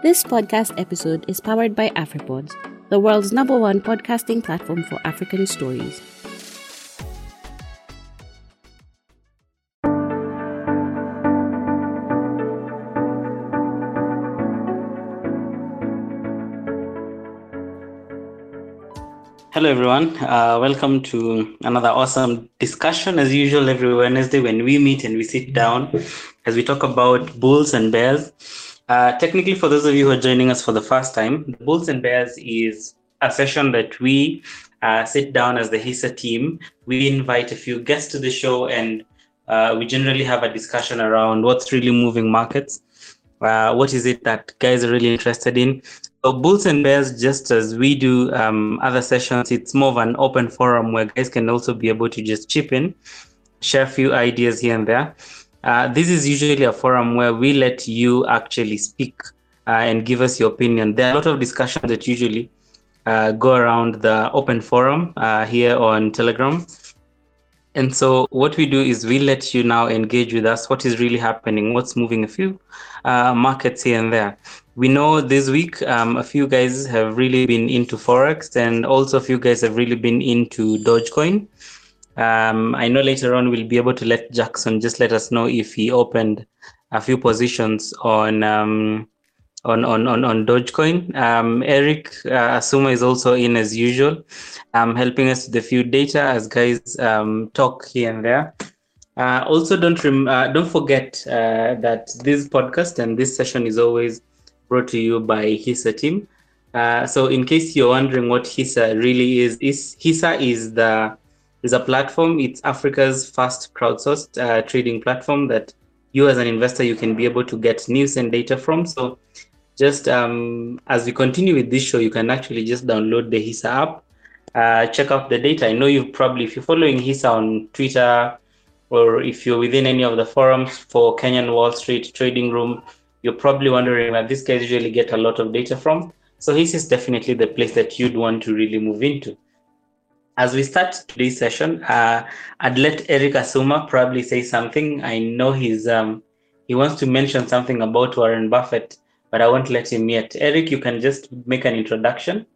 This podcast episode is powered by AfriPods, the world's number one podcasting platform for African stories. Hello, everyone. Uh, welcome to another awesome discussion. As usual, every Wednesday when we meet and we sit down as we talk about bulls and bears. Uh, technically, for those of you who are joining us for the first time, the Bulls and Bears is a session that we uh, sit down as the HISA team. We invite a few guests to the show and uh, we generally have a discussion around what's really moving markets. Uh, what is it that guys are really interested in? So, Bulls and Bears, just as we do um, other sessions, it's more of an open forum where guys can also be able to just chip in, share a few ideas here and there. Uh, this is usually a forum where we let you actually speak uh, and give us your opinion. There are a lot of discussions that usually uh, go around the open forum uh, here on Telegram. And so, what we do is we let you now engage with us. What is really happening? What's moving a few uh, markets here and there? We know this week um, a few guys have really been into Forex, and also a few guys have really been into Dogecoin. Um, I know later on we'll be able to let Jackson just let us know if he opened a few positions on um, on, on on on Dogecoin. Um, Eric uh, Asuma is also in as usual, um, helping us with a few data as guys um, talk here and there. Uh, also, don't rem- uh, don't forget uh, that this podcast and this session is always brought to you by HISA team. Uh, so, in case you're wondering what HISA really is, is HISA is the is a platform. It's Africa's first crowdsourced uh, trading platform that you, as an investor, you can be able to get news and data from. So, just um, as we continue with this show, you can actually just download the HISA app, uh, check out the data. I know you've probably, if you're following HISA on Twitter, or if you're within any of the forums for Kenyan Wall Street Trading Room, you're probably wondering where these guys usually get a lot of data from. So, HISA is definitely the place that you'd want to really move into. As we start today's session, uh, I'd let Eric Asuma probably say something. I know he's um, he wants to mention something about Warren Buffett, but I won't let him yet. Eric, you can just make an introduction.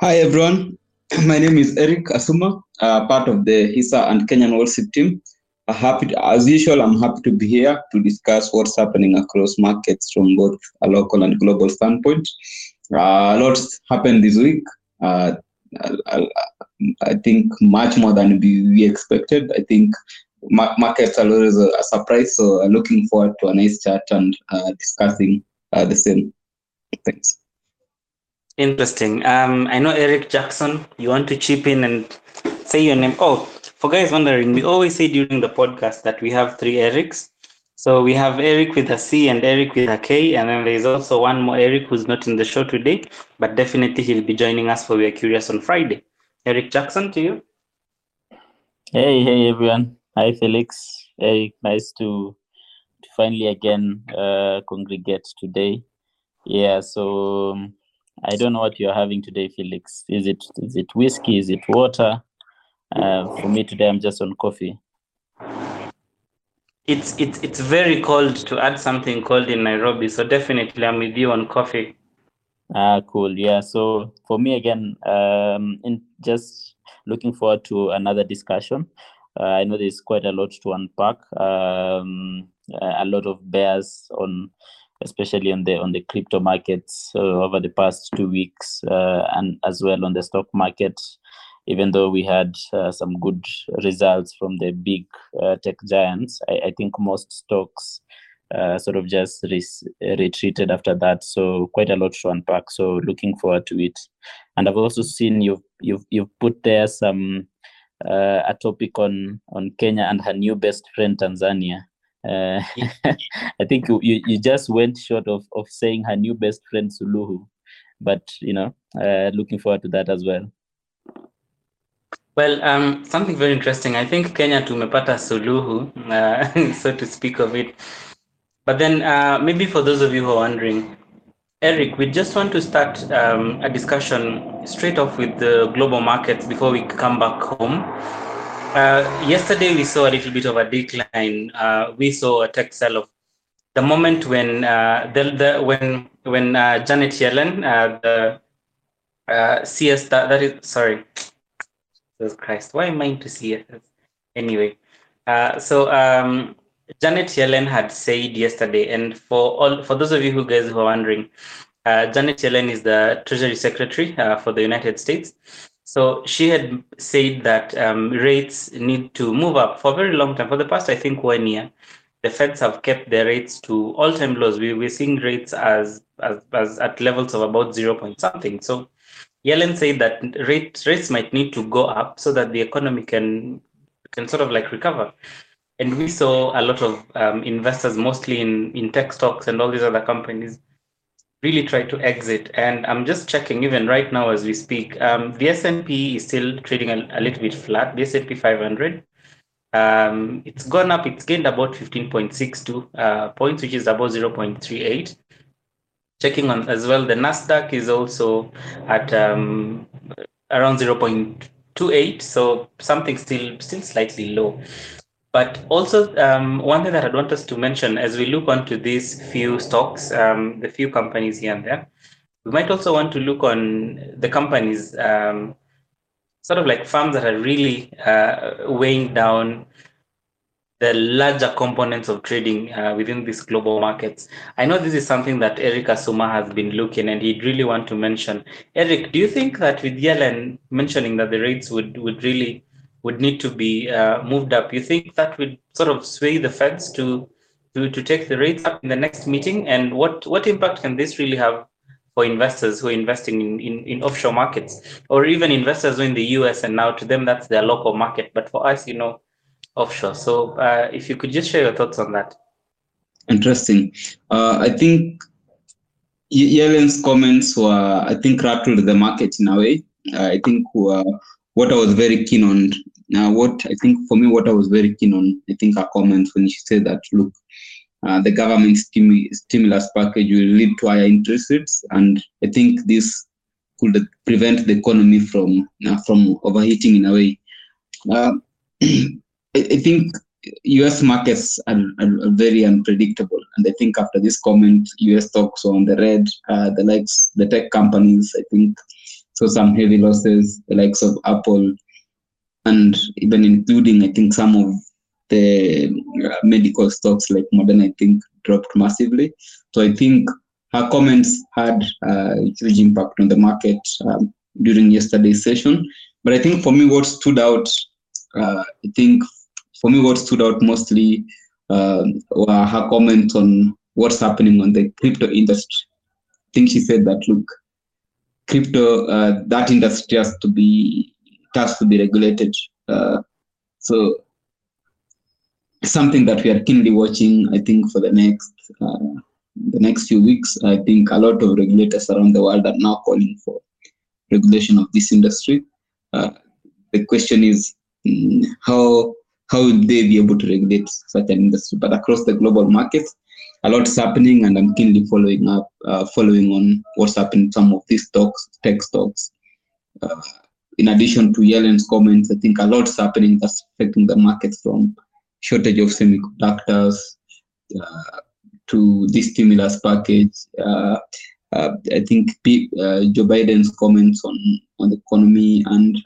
Hi everyone, my name is Eric Asuma, uh, part of the HISA and Kenyan Street team. Uh, happy to, as usual, I'm happy to be here to discuss what's happening across markets from both a local and global standpoint. Uh, a lot happened this week. Uh, I, I, think much more than we, expected. I think ma- markets are always a, a surprise. So looking forward to a nice chat and uh, discussing the same. Thanks. Interesting. Um, I know Eric Jackson. You want to chip in and say your name? Oh, for guys wondering, we always say during the podcast that we have three Erics. So we have Eric with a C and Eric with a K, and then there's also one more Eric who's not in the show today, but definitely he'll be joining us for We Are Curious on Friday. Eric Jackson, to you. Hey, hey everyone. Hi Felix. Eric, nice to to finally again uh, congregate today. Yeah, so um, I don't know what you're having today, Felix. Is it is it whiskey? Is it water? Uh, for me today, I'm just on coffee it's it's it's very cold to add something cold in Nairobi. So definitely, I'm with you on coffee. Ah, cool. Yeah. So for me again, um, in just looking forward to another discussion. Uh, I know there's quite a lot to unpack. Um, a lot of bears on, especially on the on the crypto markets uh, over the past two weeks, uh, and as well on the stock market even though we had uh, some good results from the big uh, tech giants, I, I, think most stocks uh, sort of just re- retreated after that. So quite a lot to unpack. So looking forward to it. And I've also seen you've you've you've put there some uh, a topic on on Kenya and her new best friend Tanzania. Uh, I think you, you just went short of, of saying her new best friend Suluhu, but you know, uh, looking forward to that as well. Well, um, something very interesting. I think Kenya tumepata suluhu, uh, so to speak of it. But then uh, maybe for those of you who are wondering, Eric, we just want to start um, a discussion straight off with the global markets before we come back home. Uh, yesterday, we saw a little bit of a decline. Uh, we saw a tech sell-off. the moment when uh, the, the when when uh, Janet Yellen, the CS that, that is sorry, Christ, why am I into CS? Anyway, uh, so um, Janet Yellen had said yesterday, and for all for those of you who guys who are wondering, uh, Janet Yellen is the Treasury Secretary uh, for the United States. So she had said that um, rates need to move up for a very long time. For the past, I think, one year, the Feds have kept their rates to all-time lows. We, we're seeing rates as, as, as at levels of about zero point something. So Yellen said that rates rates might need to go up so that the economy can can sort of like recover. And we saw a lot of um, investors, mostly in in tech stocks and all these other companies, really try to exit. And I'm just checking even right now as we speak. Um, the S&P is still trading a, a little bit flat. The S&P 500, um, it's gone up. It's gained about 15.62 uh, points, which is about 0.38. Checking on as well, the Nasdaq is also at um, around 0.28, so something still still slightly low. But also, um, one thing that I'd want us to mention as we look onto these few stocks, um, the few companies here and there, we might also want to look on the companies, um, sort of like firms that are really uh, weighing down the larger components of trading uh, within these global markets. I know this is something that Eric Asuma has been looking and he'd really want to mention. Eric, do you think that with Yellen mentioning that the rates would, would really would need to be uh, moved up. You think that would sort of sway the Feds to, to to take the rates up in the next meeting? And what what impact can this really have for investors who are investing in, in, in offshore markets, or even investors in the US? And now to them that's their local market, but for us, you know, offshore. So uh, if you could just share your thoughts on that. Interesting. Uh, I think Yellen's comments were, I think, rattled the market in a way. Uh, I think uh, what I was very keen on now, what I think for me, what I was very keen on, I think her comments when she said that, look, uh, the government stim- stimulus package will lead to higher interest rates, and I think this could prevent the economy from uh, from overheating in a way. Uh, I, think U.S. markets are, are, very unpredictable, and I think after this comment, U.S. stocks were on the red. Uh, the likes, the tech companies, I think, saw some heavy losses. The likes of Apple and even including I think some of the uh, medical stocks like Moderna, I think dropped massively. So I think her comments had a huge impact on the market um, during yesterday's session. But I think for me, what stood out, uh, I think for me, what stood out mostly uh, were her comments on what's happening on the crypto industry. I think she said that look, crypto, uh, that industry has to be has to be regulated. Uh, so something that we are keenly watching, I think, for the next uh, the next few weeks. I think a lot of regulators around the world are now calling for regulation of this industry. Uh, the question is mm, how how will they be able to regulate such an industry? But across the global markets, a lot is happening, and I'm keenly following up, uh, following on what's happening some of these stocks, tech stocks. Uh, in addition to Yellen's comments, I think a lot is happening that's affecting the markets from shortage of semiconductors uh, to this stimulus package. Uh, uh, I think uh, Joe Biden's comments on, on the economy and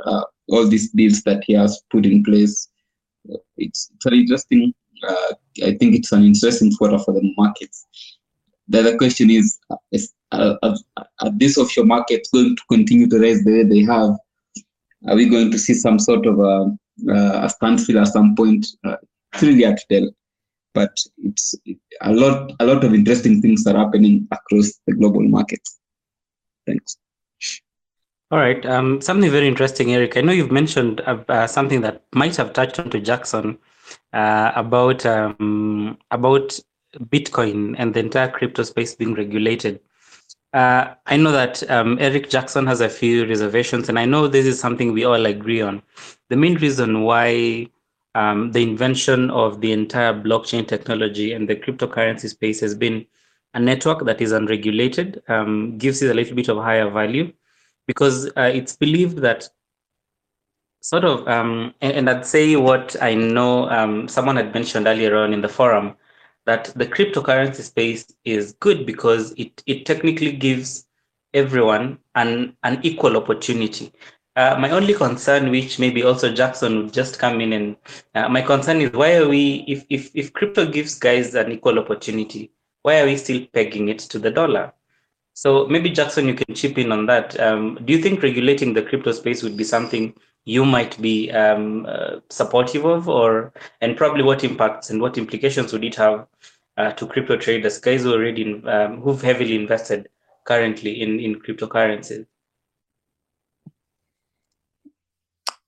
all these deals that he has put in place. Uh, it's, an interesting, I think it's an interesting photo for the markets. The other question is, is are, are these offshore markets going to continue to rise the way they have are we going to see some sort of a, a standstill at some point? Uh, it's really hard to tell, but it's a lot. A lot of interesting things are happening across the global markets. Thanks. All right. Um, something very interesting, Eric. I know you've mentioned uh, uh, something that might have touched on to Jackson uh, about um, about Bitcoin and the entire crypto space being regulated. Uh, I know that um, Eric Jackson has a few reservations, and I know this is something we all agree on. The main reason why um, the invention of the entire blockchain technology and the cryptocurrency space has been a network that is unregulated, um, gives it a little bit of higher value, because uh, it's believed that sort of, um, and, and, I'd say what I know um, someone had mentioned earlier on in the forum, that the cryptocurrency space is good because it, it technically gives everyone an, an equal opportunity. Uh, my only concern, which maybe also Jackson would just come in and uh, my concern is why are we, if, if, if crypto gives guys an equal opportunity, why are we still pegging it to the dollar? So maybe Jackson, you can chip in on that. Um, do you think regulating the crypto space would be something you might be um, uh, supportive of, or and probably what impacts and what implications would it have uh, to crypto traders, guys who already in, um, who've heavily invested currently in in cryptocurrencies?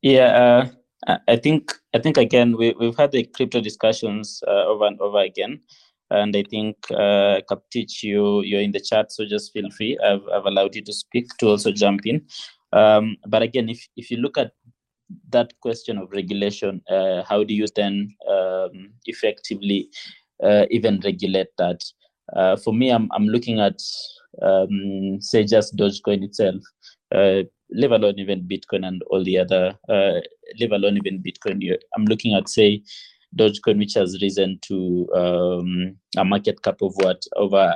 Yeah, uh, I think I think again we we've had the crypto discussions uh, over and over again, and I think uh, Kaptich, you you're in the chat, so just feel free. I've I've allowed you to speak to also jump in. Um, but again, if if you look at that question of regulation, uh, how do you then um, effectively uh, even regulate that? Uh, for me, I'm I'm looking at um, say just Dogecoin itself. Uh, leave alone even Bitcoin and all the other, uh, leave alone even Bitcoin. I'm looking at, say, Dogecoin, which has risen to um, a market cap of what over,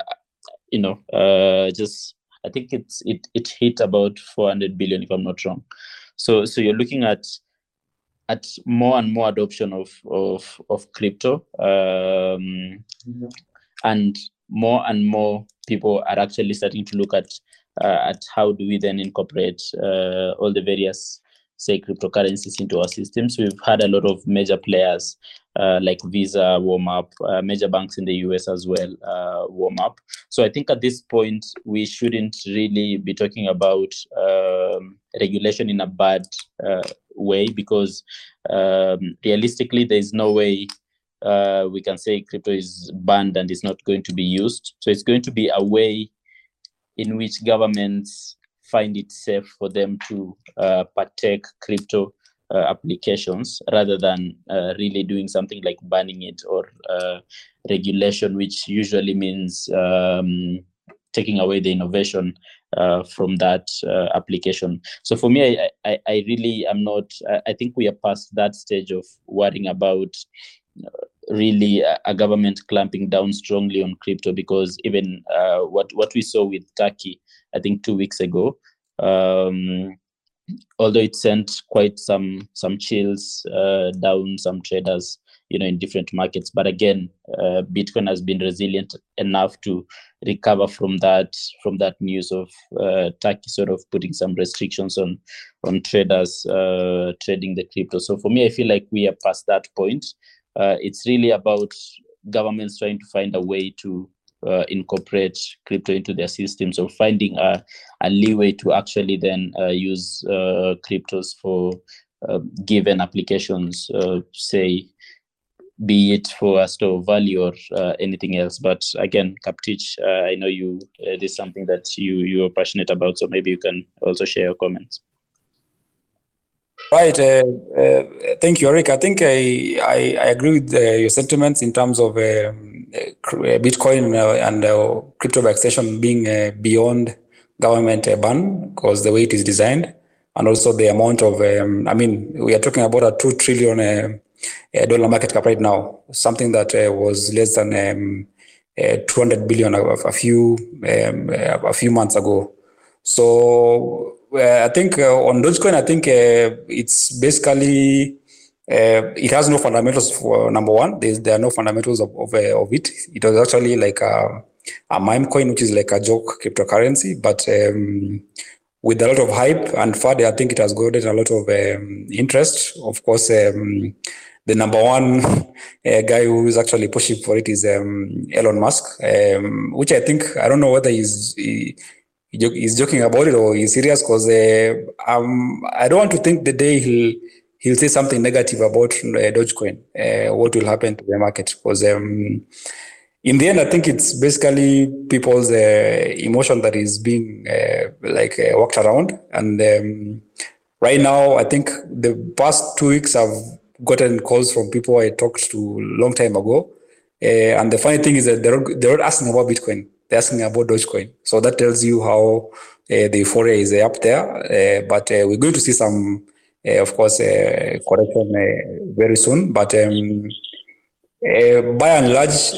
you know, uh, just I think it's it it hit about 400 billion if I'm not wrong. So so you're looking at at more and more adoption of of of crypto, um, mm-hmm. and more and more people are actually starting to look at uh, at how do we then incorporate uh, all the various say cryptocurrencies into our systems. We've had a lot of major players uh, like Visa warm up, uh, major banks in the US as well uh, warm up. So I think at this point we shouldn't really be talking about um, regulation in a bad uh, way because um, realistically there is no way. we can say crypto is banned and is not going to be used. So it's going to be a way in which governments find it safe for them to uh, partake crypto uh, applications rather than uh, really doing something like banning it or uh, regulation, which usually means um, taking away the innovation uh, from that uh, application. So for me, I, I, I really am not, I think we are past that stage of worrying about really a, government clamping down strongly on crypto because even uh, what what we saw with Turkey, I think two weeks ago, um, although it sent quite some some chills uh, down some traders, you know, in different markets. But again, uh, Bitcoin has been resilient enough to recover from that from that news of uh, Turkey sort of putting some restrictions on on traders uh, trading the crypto. So for me, I feel like we are past that point uh, it's really about governments trying to find a way to uh, incorporate crypto into their systems or finding a, a leeway to actually then uh, use uh, cryptos for uh, given applications, uh, say, be it for a store of value or anything else. But again, Kaptich, I know you it is something that you you are passionate about, so maybe you can also share your comments. Right. Uh, uh, thank you, Eric. I think I, I, I agree with uh, your sentiments in terms of um, uh, Bitcoin uh, and uh, crypto extension being beyond government ban because the way it is designed and also the amount of, um, I mean, we are talking about a two trillion dollar market cap right now, something that was less than um, 200 billion a, a few um, a few months ago. So I think uh, on Dogecoin, I think uh, it's basically it has no fundamentals for number one. There's, there are no fundamentals of of, of it. It was actually like a, a meme coin, which is like a joke cryptocurrency, but um, with a lot of hype and further, I think it has gotten a lot of um, interest. Of course, um, the number one uh, guy who is actually pushing for it is um, Elon Musk, um, which I think I don't know whether he's he, he's joking about it or he's serious because uh, um, I don't want to think the day he'll he'll say something negative about uh, Dogecoin. Uh, what will happen to the market? Because um, in the end, I think it's basically people's uh, emotion that is being uh, like uh, walked around. And um, right now, I think the past two weeks I've gotten calls from people I talked to a long time ago. Uh, and the funny thing is that they're, they're asking about Bitcoin they're asking about Dogecoin. So that tells you how uh, the euphoria is uh, up there. Uh, but we're going to see some, of course, correction very soon. But um, by and large,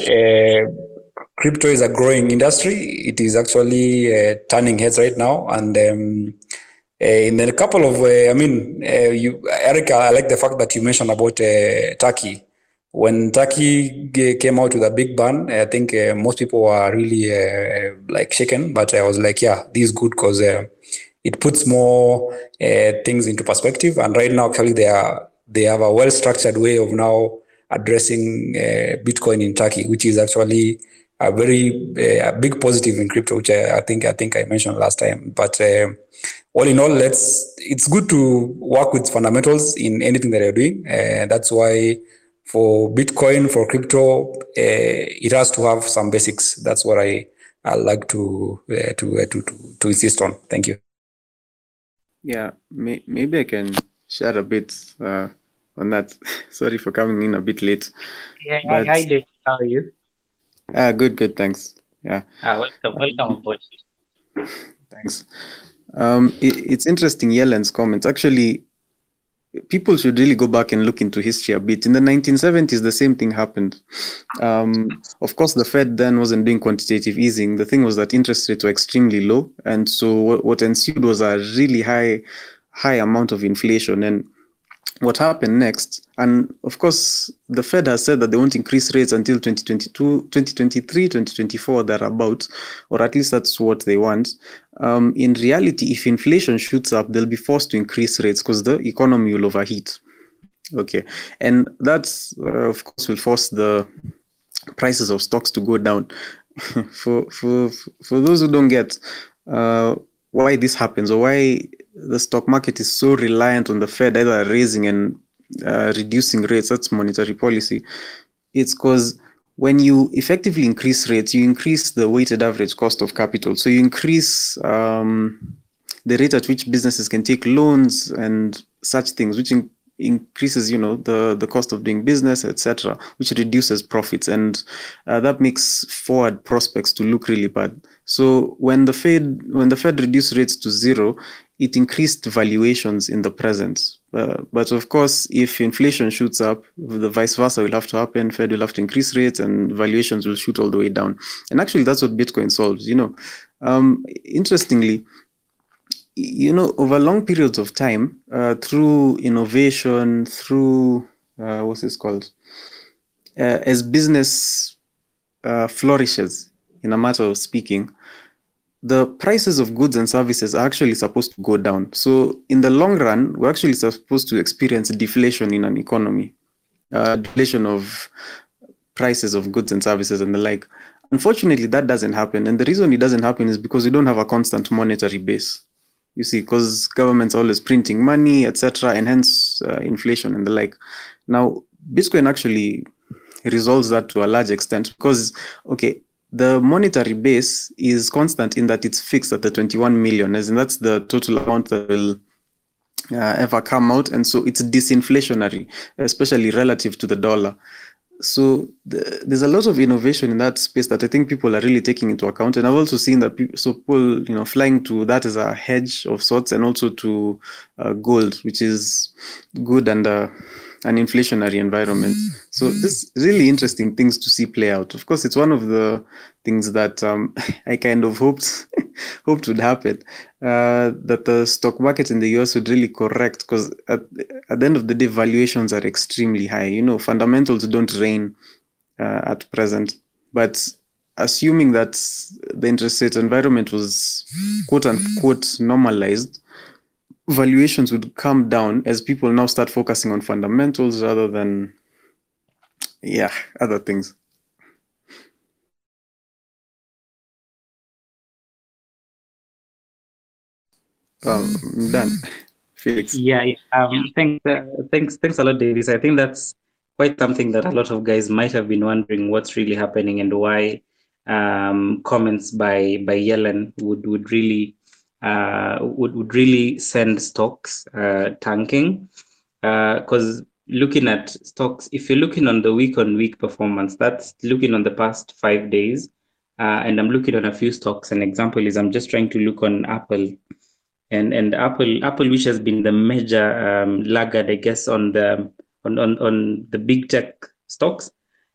crypto is a growing industry. It is actually uh, turning heads right now, and um, uh, in a couple of, uh, I mean, you, Erica, I like the fact that you mentioned about Turkey. When Turkey came out with a big ban, I think most people were really like shaken. But I was like, yeah, this is good because it puts more things into perspective. And right now, actually, they are they have a well structured way of now addressing Bitcoin in Turkey, which is actually a very uh, a big positive in crypto, which I, I, think I think I mentioned last time. But uh, all in all, let's it's good to work with fundamentals in anything that you're doing. Uh, that's why for Bitcoin, for crypto, uh, it has to have some basics. That's what I I like to uh, to, uh, to to to insist on. Thank you. Yeah, may, maybe I can share a bit on that. Sorry for coming in a bit late. Yeah, but, hi, Dave. How are you? Ah, good, good. Thanks. Yeah. Ah, welcome, welcome aboard. Thanks. Um, it, it's interesting, Yellen's comments. Actually, people should really go back and look into history a bit. In the 1970s, the same thing happened. Um, of course, the Fed then wasn't doing quantitative easing. The thing was that interest rates were extremely low, and so what, what ensued was a really high, high amount of inflation. And what happened next. And of course, the Fed has said that they won't increase rates until 2022, 2023, 2024, thereabouts, or at least that's what they want. Um, in reality, if inflation shoots up, they'll be forced to increase rates because the economy will overheat. Okay. And that's, uh, of course, will force the prices of stocks to go down. for, for, for those who don't get uh, why this happens or why the stock market is so reliant on the Fed either raising and uh, reducing rates, that's monetary policy. It's because when you effectively increase rates, you increase the weighted average cost of capital. So you increase um, the rate at which businesses can take loans and such things, which in increases, you know, the, the cost of doing business, etc., which reduces profits. And uh, that makes forward prospects to look really bad. So when the Fed when the Fed reduced rates to zero, it increased valuations in the present. Uh, but of course, if inflation shoots up, the vice versa will have to happen. Fed will have to increase rates, and valuations will shoot all the way down. And actually, that's what Bitcoin solves. You know, um, interestingly, you know, over long periods of time, uh, through innovation, through uh, what's this called, uh, as business uh, flourishes, in a matter of speaking, the prices of goods and services are actually supposed to go down. So in the long run, we're actually supposed to experience deflation in an economy, uh, deflation of prices of goods and services and the like. Unfortunately, that doesn't happen. And the reason it doesn't happen is because we don't have a constant monetary base. You see, because government's are always printing money, etc., and hence uh, inflation and the like. Now, Bitcoin actually resolves that to a large extent because, okay, the monetary base is constant in that it's fixed at the 21 million, as in that's the total amount that will uh, ever come out. And so it's disinflationary, especially relative to the dollar. So the, there's a lot of innovation in that space that I think people are really taking into account. And I've also seen that people, so people, you know, flying to that as a hedge of sorts and also to uh, gold, which is good and uh, an inflationary environment. So this really interesting things to see play out. Of course, it's one of the things that um, I kind of hoped hoped would happen. Uh, that the stock market in the US would really correct because at, at the end of the day, valuations are extremely high. You know, fundamentals don't reign uh, at present. But assuming that the interest rate environment was quote unquote normalized, valuations would come down as people now start focusing on fundamentals rather than yeah other things. Um done. Felix. Yeah, um thanks uh, thanks thanks a lot davis. I think that's quite something that a lot of guys might have been wondering what's really happening and why um comments by by yellen would would really would, would really send stocks uh, tanking because uh, looking at stocks, if you're looking on the week on week performance, that's looking on the past five days. Uh, and I'm looking on a few stocks. An example is I'm just trying to look on Apple, and and Apple Apple, which has been the major um, laggard, I guess, on the on, on on the big tech stocks,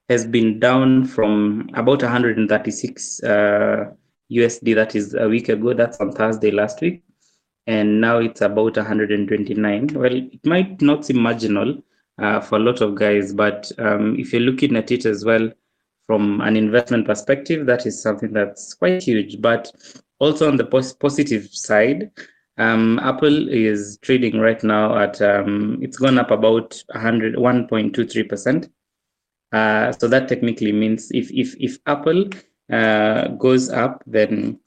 has been down from about 136 uh, USD. That is a week ago. That's on Thursday last week, and now it's about 129. Well, it might not seem marginal uh, for a lot of guys, but um, if you're looking at it as well from an investment perspective, that is something that's quite huge. But also on the pos- positive side, um, Apple is trading right now at um, it's gone up about 100 1.23 percent. Uh, so that technically means if if if Apple uh, goes up, then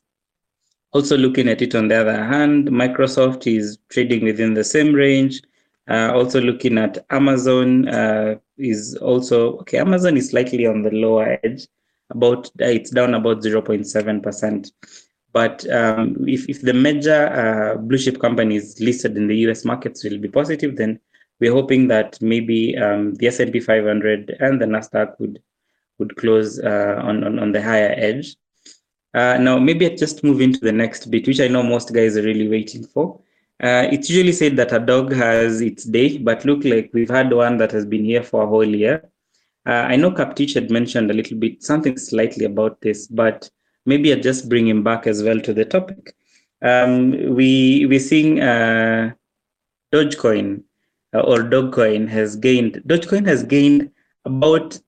also looking at it on the other hand, Microsoft is trading within the same range. Uh, also looking at Amazon uh, is also okay. Amazon is slightly on the lower edge, about it's down about 0.7 percent. But um, if, if the major uh, blue chip companies listed in the US markets will be positive, then we're hoping that maybe um, the S&P 500 and the Nasdaq would would close uh, on, on on the higher edge. Uh, now, maybe I just move into the next bit, which I know most guys are really waiting for. Uh, it's usually said that a dog has its day, but look like we've had one that has been here for a whole year. I know Kaptich had mentioned a little bit something slightly about this, but maybe I just bring him back as well to the topic. Um, we we're seeing uh, Dogecoin uh, or Dogecoin has gained Dogecoin has gained about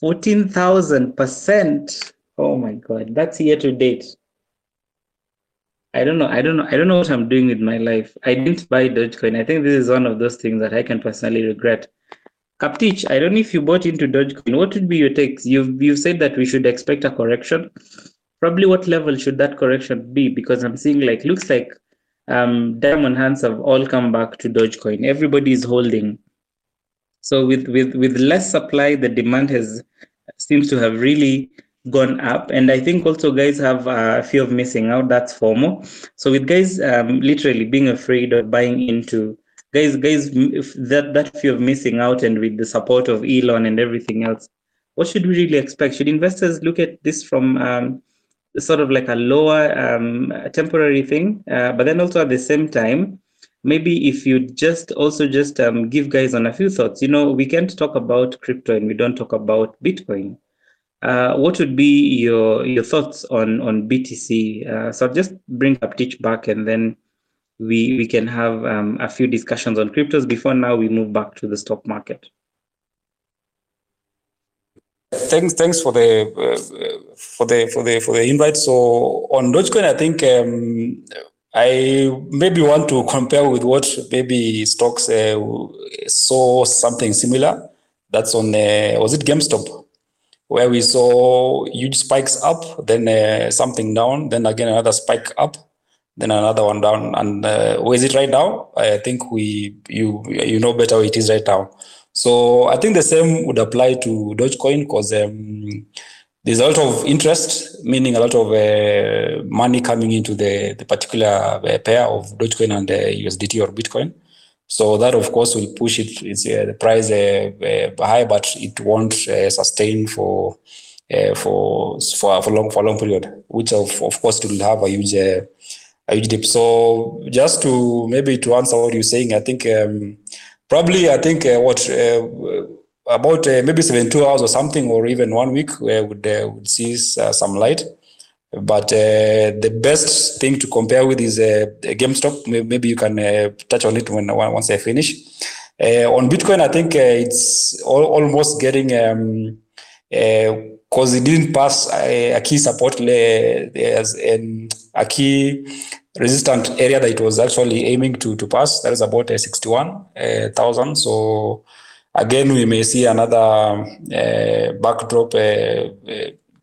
fourteen thousand percent. Oh my god, that's year to date. I don't know. I don't know. I don't know what I'm doing with my life. I didn't buy Dogecoin. I think this is one of those things that I can personally regret. Kaptich, I don't know if you bought into Dogecoin. What would be your takes? You've you've said that we should expect a correction. Probably what level should that correction be? Because I'm seeing like looks like um, diamond hands have all come back to Dogecoin. Everybody is holding. So with with with less supply, the demand has seems to have really gone up. And i think also guys have a fear of missing out. That's FOMO. so with guys um, literally being afraid of buying into guys guys that that fear of missing out and with the support of elon and everything else what should we really expect? Should investors look at this from um, sort of like a lower um, temporary thing? Uh, but then also at the same time maybe if you just also just um, give guys on a few thoughts you know we can't talk about crypto and we don't talk about bitcoin uh, what would be your your thoughts on on BTC? Uh, so I'll just bring up Teach back, and then we we can have um, a few discussions on cryptos. Before now, we move back to the stock market. Thanks, thanks for the uh, for the for the for the invite. So on Dogecoin, I think um, I maybe want to compare with what maybe stocks uh, saw something similar. That's on uh, was it GameStop? where we saw huge spikes up, then uh, something down, then again another spike up, then another one down. And uh, where is it right now? I think we you you know better it is right now. So I think the same would apply to Dogecoin because um, there's a lot of interest, meaning a lot of uh, money coming into the, the particular uh, pair of Dogecoin and uh, USDT or Bitcoin. So that, of course, will push it, it's, uh, the price uh, uh, high, but it won't uh, sustain for for for for long for a long period, which of of course will have a huge a huge dip. So just to maybe to answer what you're saying, I think um, probably I think what about maybe 72 hours or something, or even one week, would would see some light. But uh, the best thing to compare with is uh, GameStop. Maybe you can uh, touch on it when once I finish. Uh, on Bitcoin, I think uh, it's all, almost getting because uh, it didn't pass a, a key support as a key resistant area that it was actually aiming to to pass. That is about uh, 61,000. so again, we may see another backdrop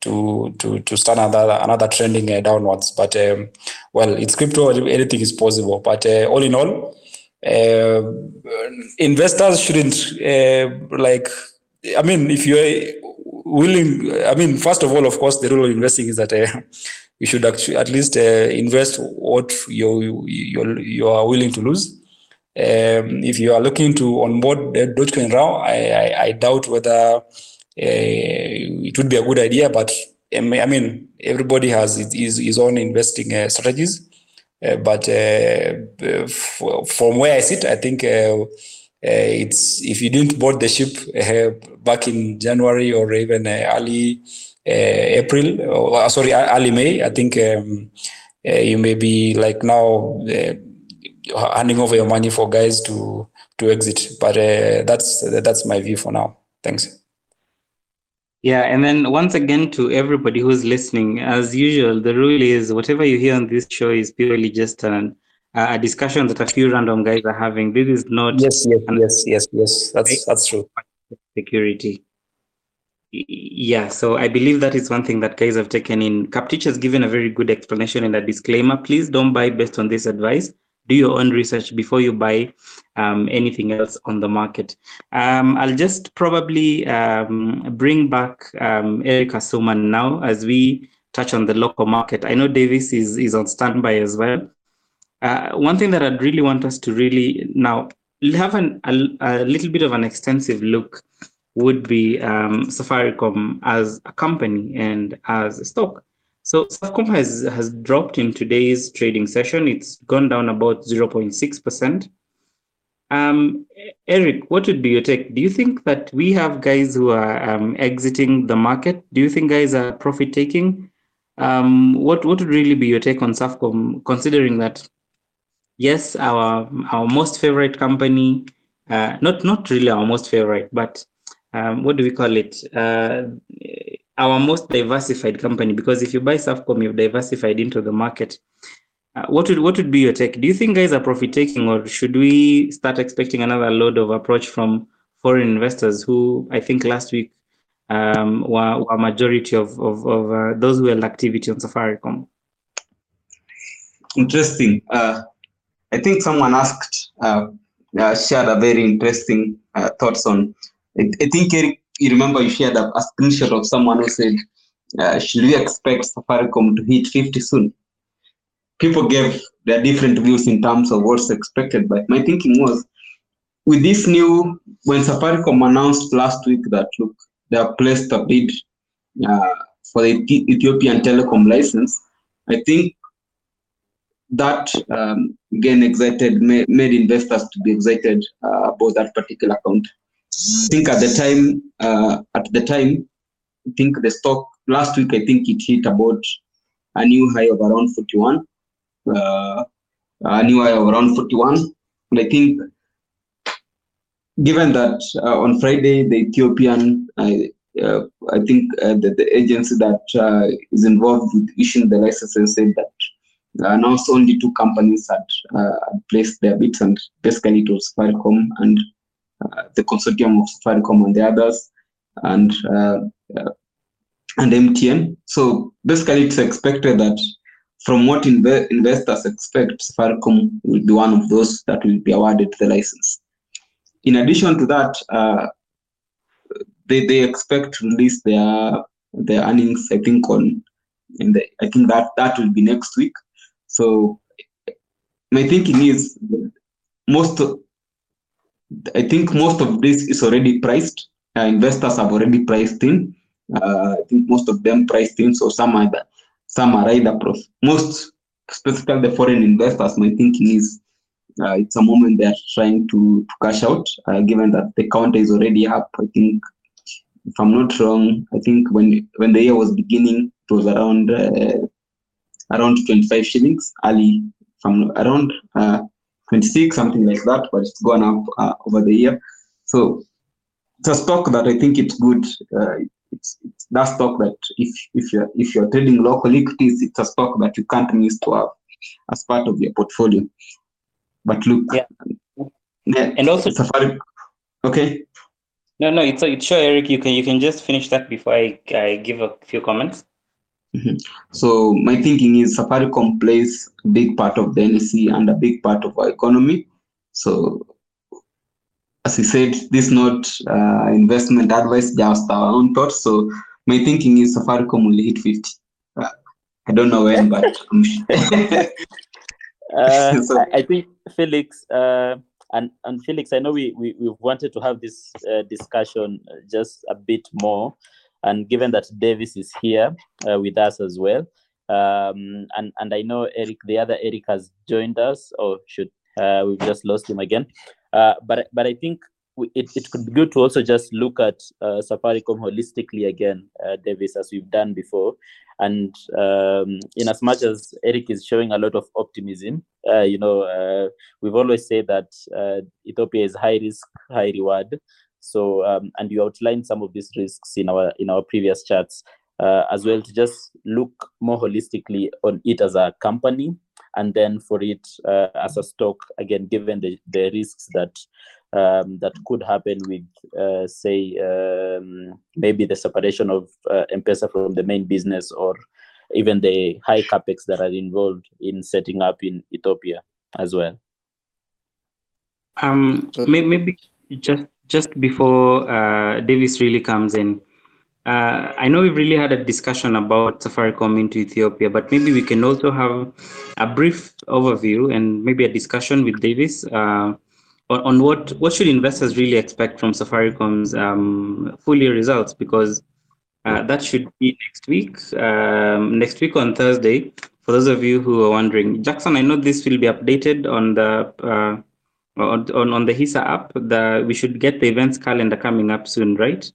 to to to start another another trending uh, downwards. But um, well, it's crypto; anything is possible. But uh, all in all, uh, investors shouldn't like. I mean, if you're willing, I mean, first of all, of course, the rule of investing is that you should actually at least invest what you you you are willing to lose. Um, if you are looking to onboard Dogecoin now, I, I, I doubt whether uh, it would be a good idea, but um, I mean, everybody has his, his own investing uh, strategies. Uh, but from where I sit, I think it's if you didn't board the ship back in January or even early April, or sorry, early May, I think um, you may be like now handing over your money for guys to to exit. But uh, that's that's my view for now. Thanks. Yeah, and then once again to everybody who's listening, as usual, the rule is whatever you hear on this show is purely just an, a discussion that a few random guys are having. This is not. Yes, yes, yes, yes, yes. That's that's true. Security. Yeah, so I believe that is one thing that guys have taken in. Kaptich has given a very good explanation in the disclaimer. Please don't buy based on this advice do your own research before you buy um, anything else on the market. Um, I'll just probably um, bring back um, Eric Asuma now as we touch on the local market. I know Davis is, is on standby as well. Uh, one thing that I'd really want us to really now have an, a, a little bit of an extensive look would be um, Safaricom as a company and as a stock. So Safcom has, has dropped in today's trading session. It's gone down about 0.6%. Um, Eric, what would be your take? Do you think that we have guys who are um, exiting the market? Do you think guys are profit taking? Um, what what would really be your take on Safcom, considering that yes, our our most favorite company, uh, not not really our most favorite, but um, what do we call it? Uh, our most diversified company because if you buy Safcom, you've diversified into the market. Uh, what would what would be your take? Do you think guys are profit taking, or should we start expecting another load of approach from foreign investors who I think last week um, were, were majority of of, of uh, those who held activity on Safaricom? Interesting. Uh, I think someone asked uh, uh, shared a very interesting uh, thoughts on. I, I think Eric you remember you shared a, a screenshot of someone who said, uh, should we expect Safaricom to hit 50 soon? People gave their different views in terms of what's expected, but my thinking was, with this new, when Safaricom announced last week that, look, they have placed a bid uh, for the Ethiopian telecom license, I think that um, again excited made, investors to be excited uh, about that particular account. I think at the time, uh, at the time, I think the stock last week, I think it hit about a new high of around 41, uh, a new high of around 41. And I think, given that uh, on Friday, the Ethiopian, uh, I think uh, the, the agency that uh, is involved with issuing the licenses said that uh, now only two companies had, uh, placed their bids, and basically it was Safaricom and the consortium of Safaricom and the others, and uh, uh, and MTN. So basically, it's expected that from what inv- investors expect, Safaricom will be one of those that will be awarded the license. In addition to that, uh, they, they expect to release their their earnings. I think on in the I think that that will be next week. So my thinking is most I think most of this is already priced. Uh, investors have already priced in. Uh, I think most of them priced in. So some are the, some are either prof. Most specifically the foreign investors. My thinking is uh, it's a moment they are trying to, to cash out, uh, given that the counter is already up. I think, if I'm not wrong, I think when when the year was beginning, it was around uh, around 25 shillings. Early, from around uh, 26, something like that, but it's gone up uh, over the year. So it's a stock that I think it's good. Uh, it's, it's that stock that if if you're if you're trading local equities, it's a stock that you can't miss to have as part of your portfolio. But look, yeah, yeah and also Safari. Okay. No, no, it's it's sure, Eric. You can you can just finish that before I, I give a few comments. Mm-hmm. So my thinking is Safaricom plays a big part of the NSE and a big part of our economy. So as we said, this is not uh, investment advice, just our own thoughts. So my thinking is Safaricom will hit 50. Uh, I don't know when, but uh, so, I think Felix uh, and and Felix, I know we we we wanted to have this uh, discussion just a bit more and given that Davis is here uh, with us as well, um, and and I know Eric, the other Eric has joined us, or should uh, we've just lost him again. Uh, but but I think it, it could be good to also just look at uh, Safaricom holistically again, uh, Davis, as we've done before. And um, in as much as Eric is showing a lot of optimism, uh, you know, uh, we've always said that Ethiopia is high risk, high reward. So, um, and you outlined some of these risks in our in our previous chats uh, as well to just look more holistically on it as a company, and then for it uh, as a stock again, given the the risks that um, that could happen with, uh, say, um, maybe the separation of uh, M-Pesa from the main business or even the high capex that are involved in setting up in Ethiopia as well. Um, maybe just just before uh, Davis really comes in, uh, I know we've really had a discussion about Safaricom into Ethiopia, but maybe we can also have a brief overview and maybe a discussion with Davis uh, on, on what what should investors really expect from Safaricom's um, full year results because uh, that should be next week. Um, next week on Thursday. For those of you who are wondering, Jackson, I know this will be updated on the uh, on, on on the HISA app. The we should get the events calendar coming up soon, right?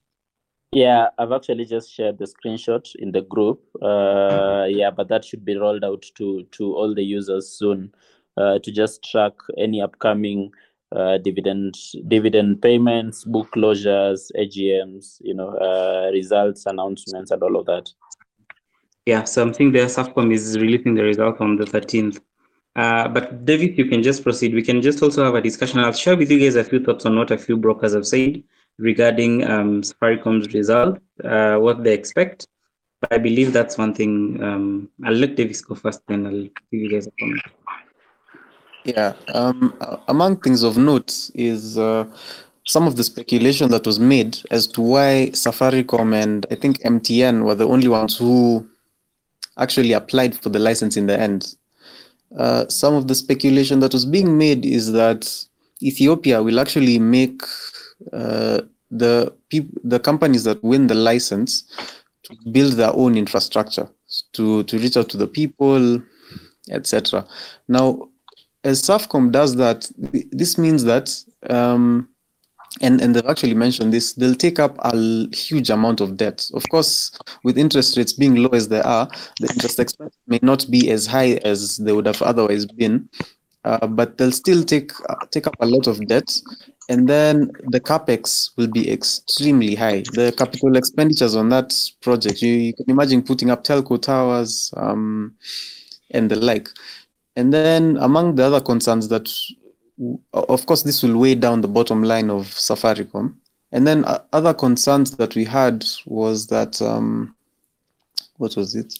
Yeah, I've actually just shared the screenshot in the group. Uh, yeah, but that should be rolled out to to all the users soon uh, to just track any upcoming uh, dividend dividend payments, book closures, AGMs, you know, uh, results announcements, and all of that. Yeah, so I think the SAFCOM is releasing the result on the 13th. Uh, but David, you can just proceed. We can just also have a discussion. I'll share with you guys a few thoughts on what a few brokers have said regarding um, Safaricom's result, uh, what they expect. But I believe that's one thing. Um, I'll let Davis go first, then I'll give you guys a comment. Yeah. Um, among things of note is uh, some of the speculation that was made as to why Safaricom and I think MTN were the only ones who actually applied for the license in the end. Uh, some of the speculation that was being made is that Ethiopia will actually make uh, the peop- the companies that win the license to build their own infrastructure to to reach out to the people, etc. Now, as SAFCOM does that, th- this means that, um, and, and they've actually mentioned this, they'll take up a huge amount of debt. Of course, with interest rates being low as they are, the interest expense may not be as high as they would have otherwise been, uh, but they'll still take uh, take up a lot of debt, and then the capex will be extremely high. The capital expenditures on that project, you, you can imagine putting up telco towers um, and the like. And then among the other concerns that, of course, this will weigh down the bottom line of Safaricom. And then uh, other concerns that we had was that, um, what was it?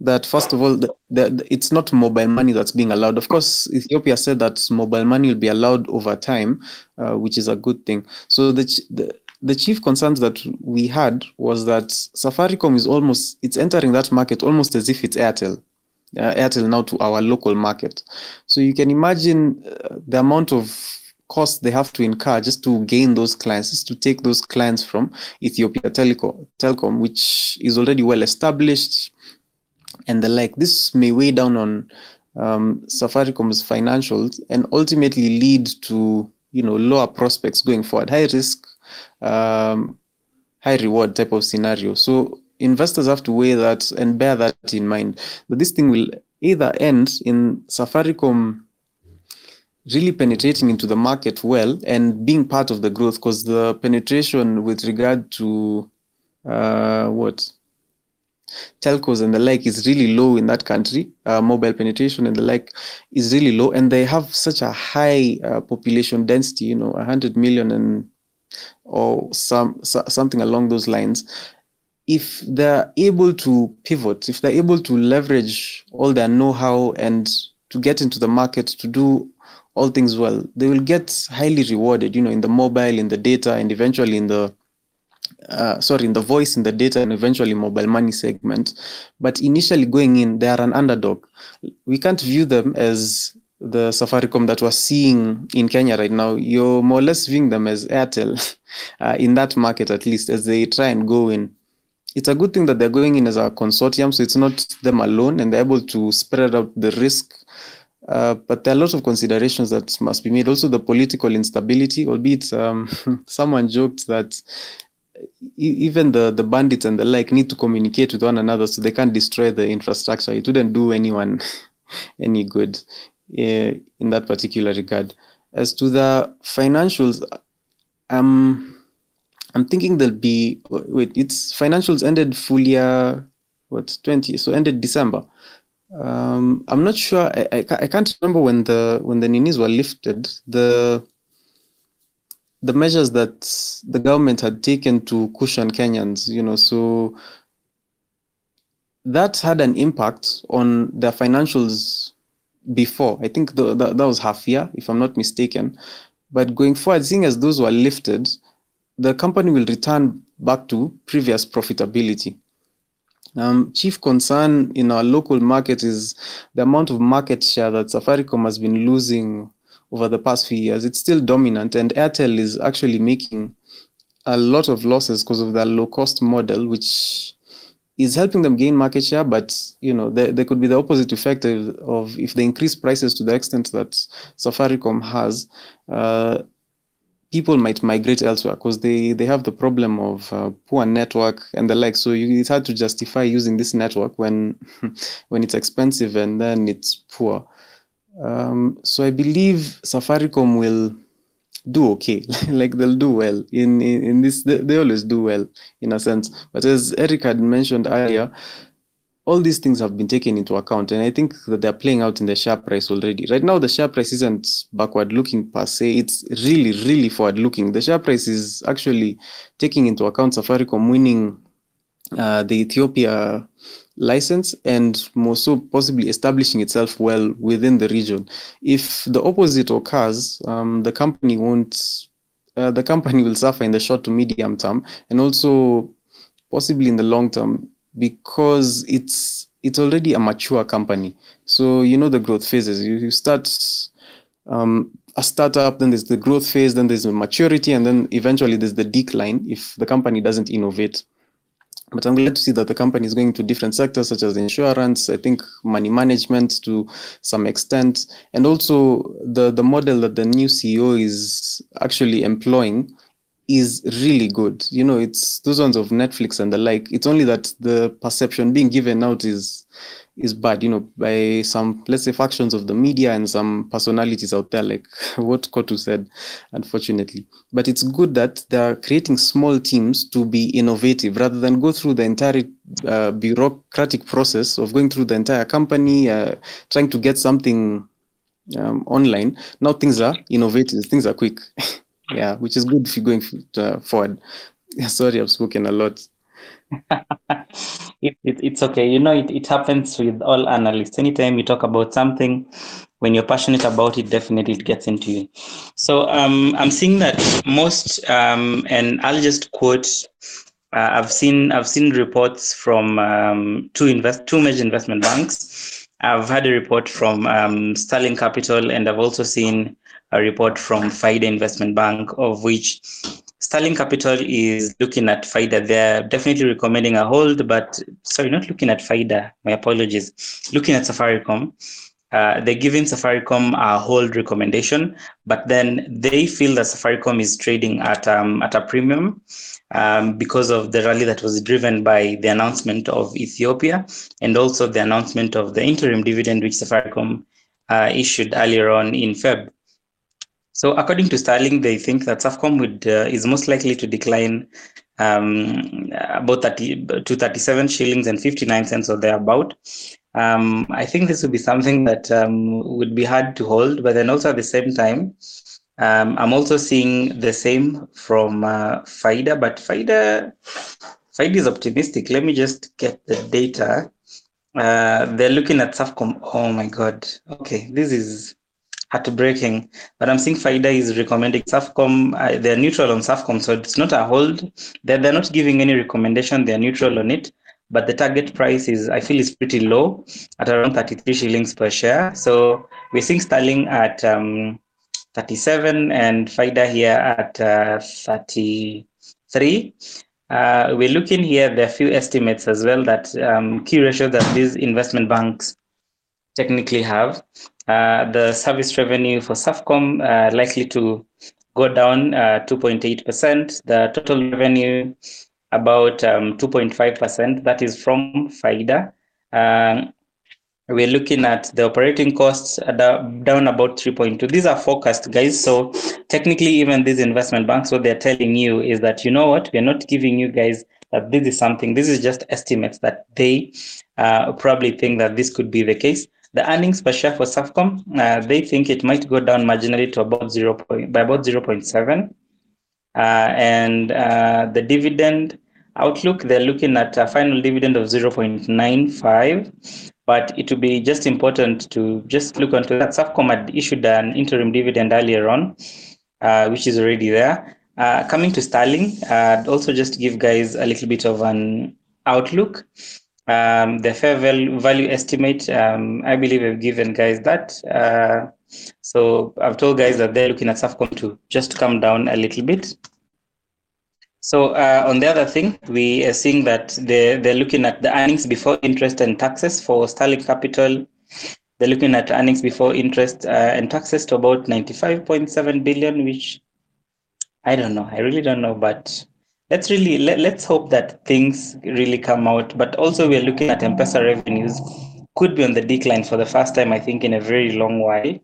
That first of all, the, the, it's not mobile money that's being allowed. Of course, Ethiopia said that mobile money will be allowed over time, uh, which is a good thing. So the, the the chief concerns that we had was that Safaricom is almost it's entering that market almost as if it's Airtel uh, Airtel now to our local market. So you can imagine uh, the amount of cost they have to incur just to gain those clients, just to take those clients from Ethiopia Telecom, which is already well established and the like. This may weigh down on um, Safaricom's financials and ultimately lead to you know lower prospects going forward, high risk, um, high reward type of scenario. So investors have to weigh that and bear that in mind. That this thing will either end in Safaricom really penetrating into the market well and being part of the growth because the penetration with regard to uh, what telcos and the like is really low in that country. Uh, mobile penetration and the like is really low, and they have such a high uh, population density. You know, 100 million and or some so, something along those lines. If they're able to pivot, if they're able to leverage all their know-how and to get into the market to do all things well, they will get highly rewarded. You know, in the mobile, in the data, and eventually in the uh, sorry, in the voice, in the data, and eventually mobile money segment. But initially going in, they are an underdog. We can't view them as the Safaricom that we're seeing in Kenya right now. You're more or less viewing them as Airtel uh, in that market, at least, as they try and go in. It's a good thing that they're going in as a consortium, so it's not them alone, and they're able to spread out the risk Uh, but there are lots of considerations that must be made. Also, the political instability, albeit um, someone joked that even the, the bandits and the like need to communicate with one another so they can't destroy the infrastructure. It wouldn't do anyone any good uh, in that particular regard. As to the financials, um, I'm thinking there'll be wait, it's financials ended full year what 20 so ended December. Um, I'm not sure. I, I, I can't remember when the when the ninis were lifted. The the measures that the government had taken to cushion Kenyans, you know, so that had an impact on their financials before. I think the, the, that was half year, if I'm not mistaken. But going forward, seeing as those were lifted, the company will return back to previous profitability. Um, chief concern in our local market is the amount of market share that Safaricom has been losing over the past few years. It's still dominant, and Airtel is actually making a lot of losses because of their low cost model, which is helping them gain market share. But you know, there, there could be the opposite effect of, of if they increase prices to the extent that Safaricom has. Uh, people might migrate elsewhere because they they have the problem of uh, poor network and the like so you, it's hard to justify using this network when when it's expensive and then it's poor um, so I believe Safaricom will do okay. like they'll do well in, in, in this. They, they, always do well in a sense. But as Eric had mentioned earlier, all these things have been taken into account, and I think that they're playing out in the share price already. Right now, the share price isn't backward looking per se; it's really, really forward looking. The share price is actually taking into account Safaricom winning uh, the Ethiopia license and more so possibly establishing itself well within the region. If the opposite occurs, um, the company won't, uh, the company will suffer in the short to medium term and also possibly in the long term because it's it's already a mature company. So you know the growth phases. You, you start um, a startup, then there's the growth phase, then there's the maturity, and then eventually there's the decline if the company doesn't innovate. But I'm glad to see that the company is going to different sectors such as insurance, I think money management to some extent, and also the, the model that the new CEO is actually employing is really good. You know, it's those ones of Netflix and the like. It's only that the perception being given out is is bad, you know, by some, let's say, factions of the media and some personalities out there, like what Kotu said, unfortunately. But it's good that they're creating small teams to be innovative rather than go through the entire uh, bureaucratic process of going through the entire company, uh, trying to get something um, online. Now things are innovative, things are quick. yeah, which is good if you're going uh, forward. Sorry, I've spoken a lot. it, it, it's okay. You know, it, it happens with all analysts. Anytime you talk about something, when you're passionate about it, definitely it gets into you. So um, I'm seeing that most, um, and I'll just quote. Uh, I've seen I've seen reports from um, two invest two major investment banks. I've had a report from um, Sterling Capital, and I've also seen a report from Faida Investment Bank, of which Sterling Capital is looking at Faida. They're definitely recommending a hold, but sorry, not looking at Faida. My apologies. Looking at Safaricom. Uh, they're giving Safaricom a hold recommendation, but then they feel that Safaricom is trading at um, at a premium um, because of the rally that was driven by the announcement of Ethiopia and also the announcement of the interim dividend which Safaricom uh, issued earlier on in Feb. So according to Sterling, they think that Safcom would uh, is most likely to decline um, about 30 to 37 shillings and 59 cents or thereabout. Um, I think this would be something that um, would be hard to hold, but then also at the same time, um, I'm also seeing the same from uh, Faida, but Faida, Faida is optimistic. Let me just get the data. Uh, they're looking at Safcom. Oh my God. Okay, this is heartbreaking. But I'm seeing Faida is recommending Safcom. Uh, they're neutral on Safcom, so it's not a hold. They're, they're not giving any recommendation. They're neutral on it. But the target price is, I feel, is pretty low at around 33 shillings per share. So we're seeing Sterling at um, 37 and Faida here at uh, 33. Uh, we're looking here, there are a few estimates as well that um, key ratios that these investment banks technically have. Uh, the service revenue for SAFCOM uh, likely to go down 2.8%. The total revenue about um, 2.5%. That is from Faida. Um, we're looking at the operating costs down about 3.2 these are forecast guys so technically even these investment banks what they're telling you is that you know what we're not giving you guys that this is something this is just estimates that they uh, probably think that this could be the case the earnings per share for SAFCOM, uh, they think it might go down marginally to about 0. Point, by about 0.7 uh, and uh, the dividend outlook they're looking at a final dividend of 0.95 but it would be just important to just look onto that. SAFCOM had issued an interim dividend earlier on, uh, which is already there. Uh, coming to Sterling, uh, also just give guys a little bit of an outlook. Um, the fair value, estimate, um, I believe I've given guys that. Uh, so I've told guys that they're looking at Safaricom to just come down a little bit. So uh, on the other thing, we are seeing that they're, they're looking at the earnings before interest and taxes for Sterling Capital. They're looking at earnings before interest uh, and taxes to about 95.7 billion, which I don't know. I really don't know, but let's really let, let's hope that things really come out. But also, we're looking at M-Pesa revenues could be on the decline for the first time, I think, in a very long while.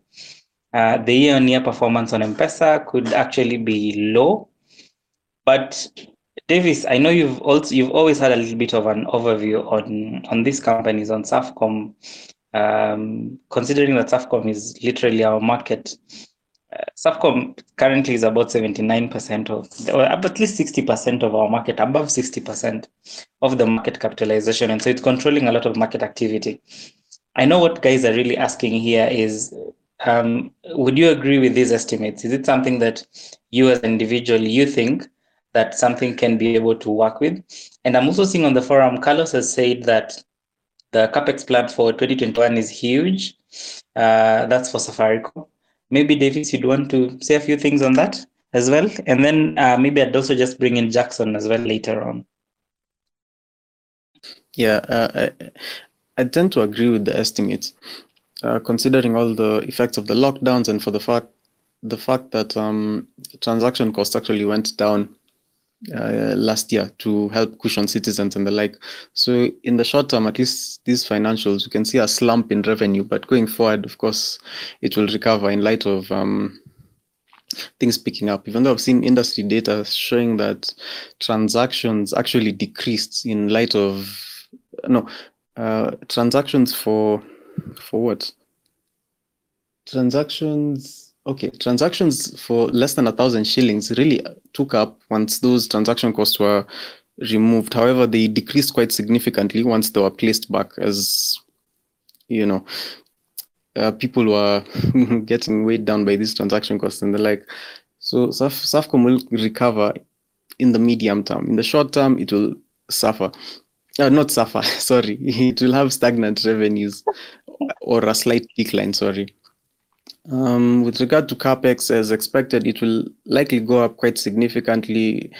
Uh, the year-on-year performance on M-Pesa could actually be low but Davis, I know you've also you've always had a little bit of an overview on on these companies on Safaricom. Um, considering that Safaricom is literally our market, Safaricom currently is about 79% of, or at least 60% of our market, above 60% of the market capitalization. And so it's controlling a lot of market activity. I know what guys are really asking here is um, would you agree with these estimates? Is it something that you as an individual, you think that something can be able to work with. And I'm also seeing on the forum, Carlos has said that the capex plan for 2021 is huge. Uh, that's for Safaricom. Maybe Davis, you'd want to say a few things on that as well, and then uh, maybe I'd also just bring in Jackson as well later on. Yeah, uh, I, I, tend to agree with the estimates, uh, considering all the effects of the lockdowns and for the fact the fact that um, transaction costs actually went down last year to help cushion citizens and the like. So in the short term, at least these financials, you can see a slump in revenue, but going forward, of course, it will recover in light of um, things picking up. Even though I've seen industry data showing that transactions actually decreased in light of no uh, transactions for for what transactions Okay, transactions for less than a thousand shillings really took up once those transaction costs were removed. However, they decreased quite significantly once they were placed back as, you know, uh, people were getting weighed down by these transaction costs and the like. So Saf- Safcom will recover in the medium term. In the short term, it will suffer. Uh, not suffer, sorry. It will have stagnant revenues or a slight decline, sorry. Um, with regard to capex, as expected, it will likely go up quite significantly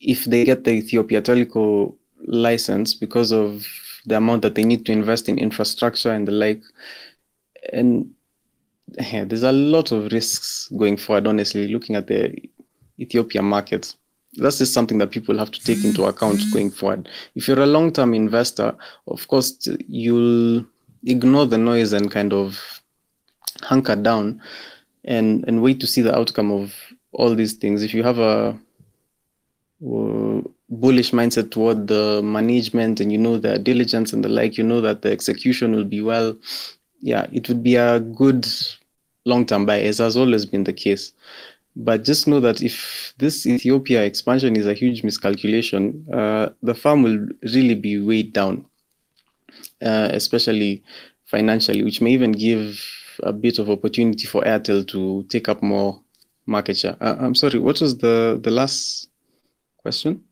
if they get the Ethiopia Teleco license because of the amount that they need to invest in infrastructure and the like. And yeah, there's a lot of risks going forward, honestly, looking at the Ethiopia market. That's just something that people have to take into account going forward. If you're a long term investor, of course, you'll ignore the noise and kind of hunker down and and wait to see the outcome of all these things. If you have a bullish mindset toward the management and you know the diligence and the like you know that the execution will be well yeah it would be a good long-term buy as has always been the case. But just know that if this ethiopia expansion is a huge miscalculation uh, the farm will really be weighed down uh, especially financially which may even give a bit of opportunity for Airtel to take up more market share. Uh, I'm sorry, what was the the last question?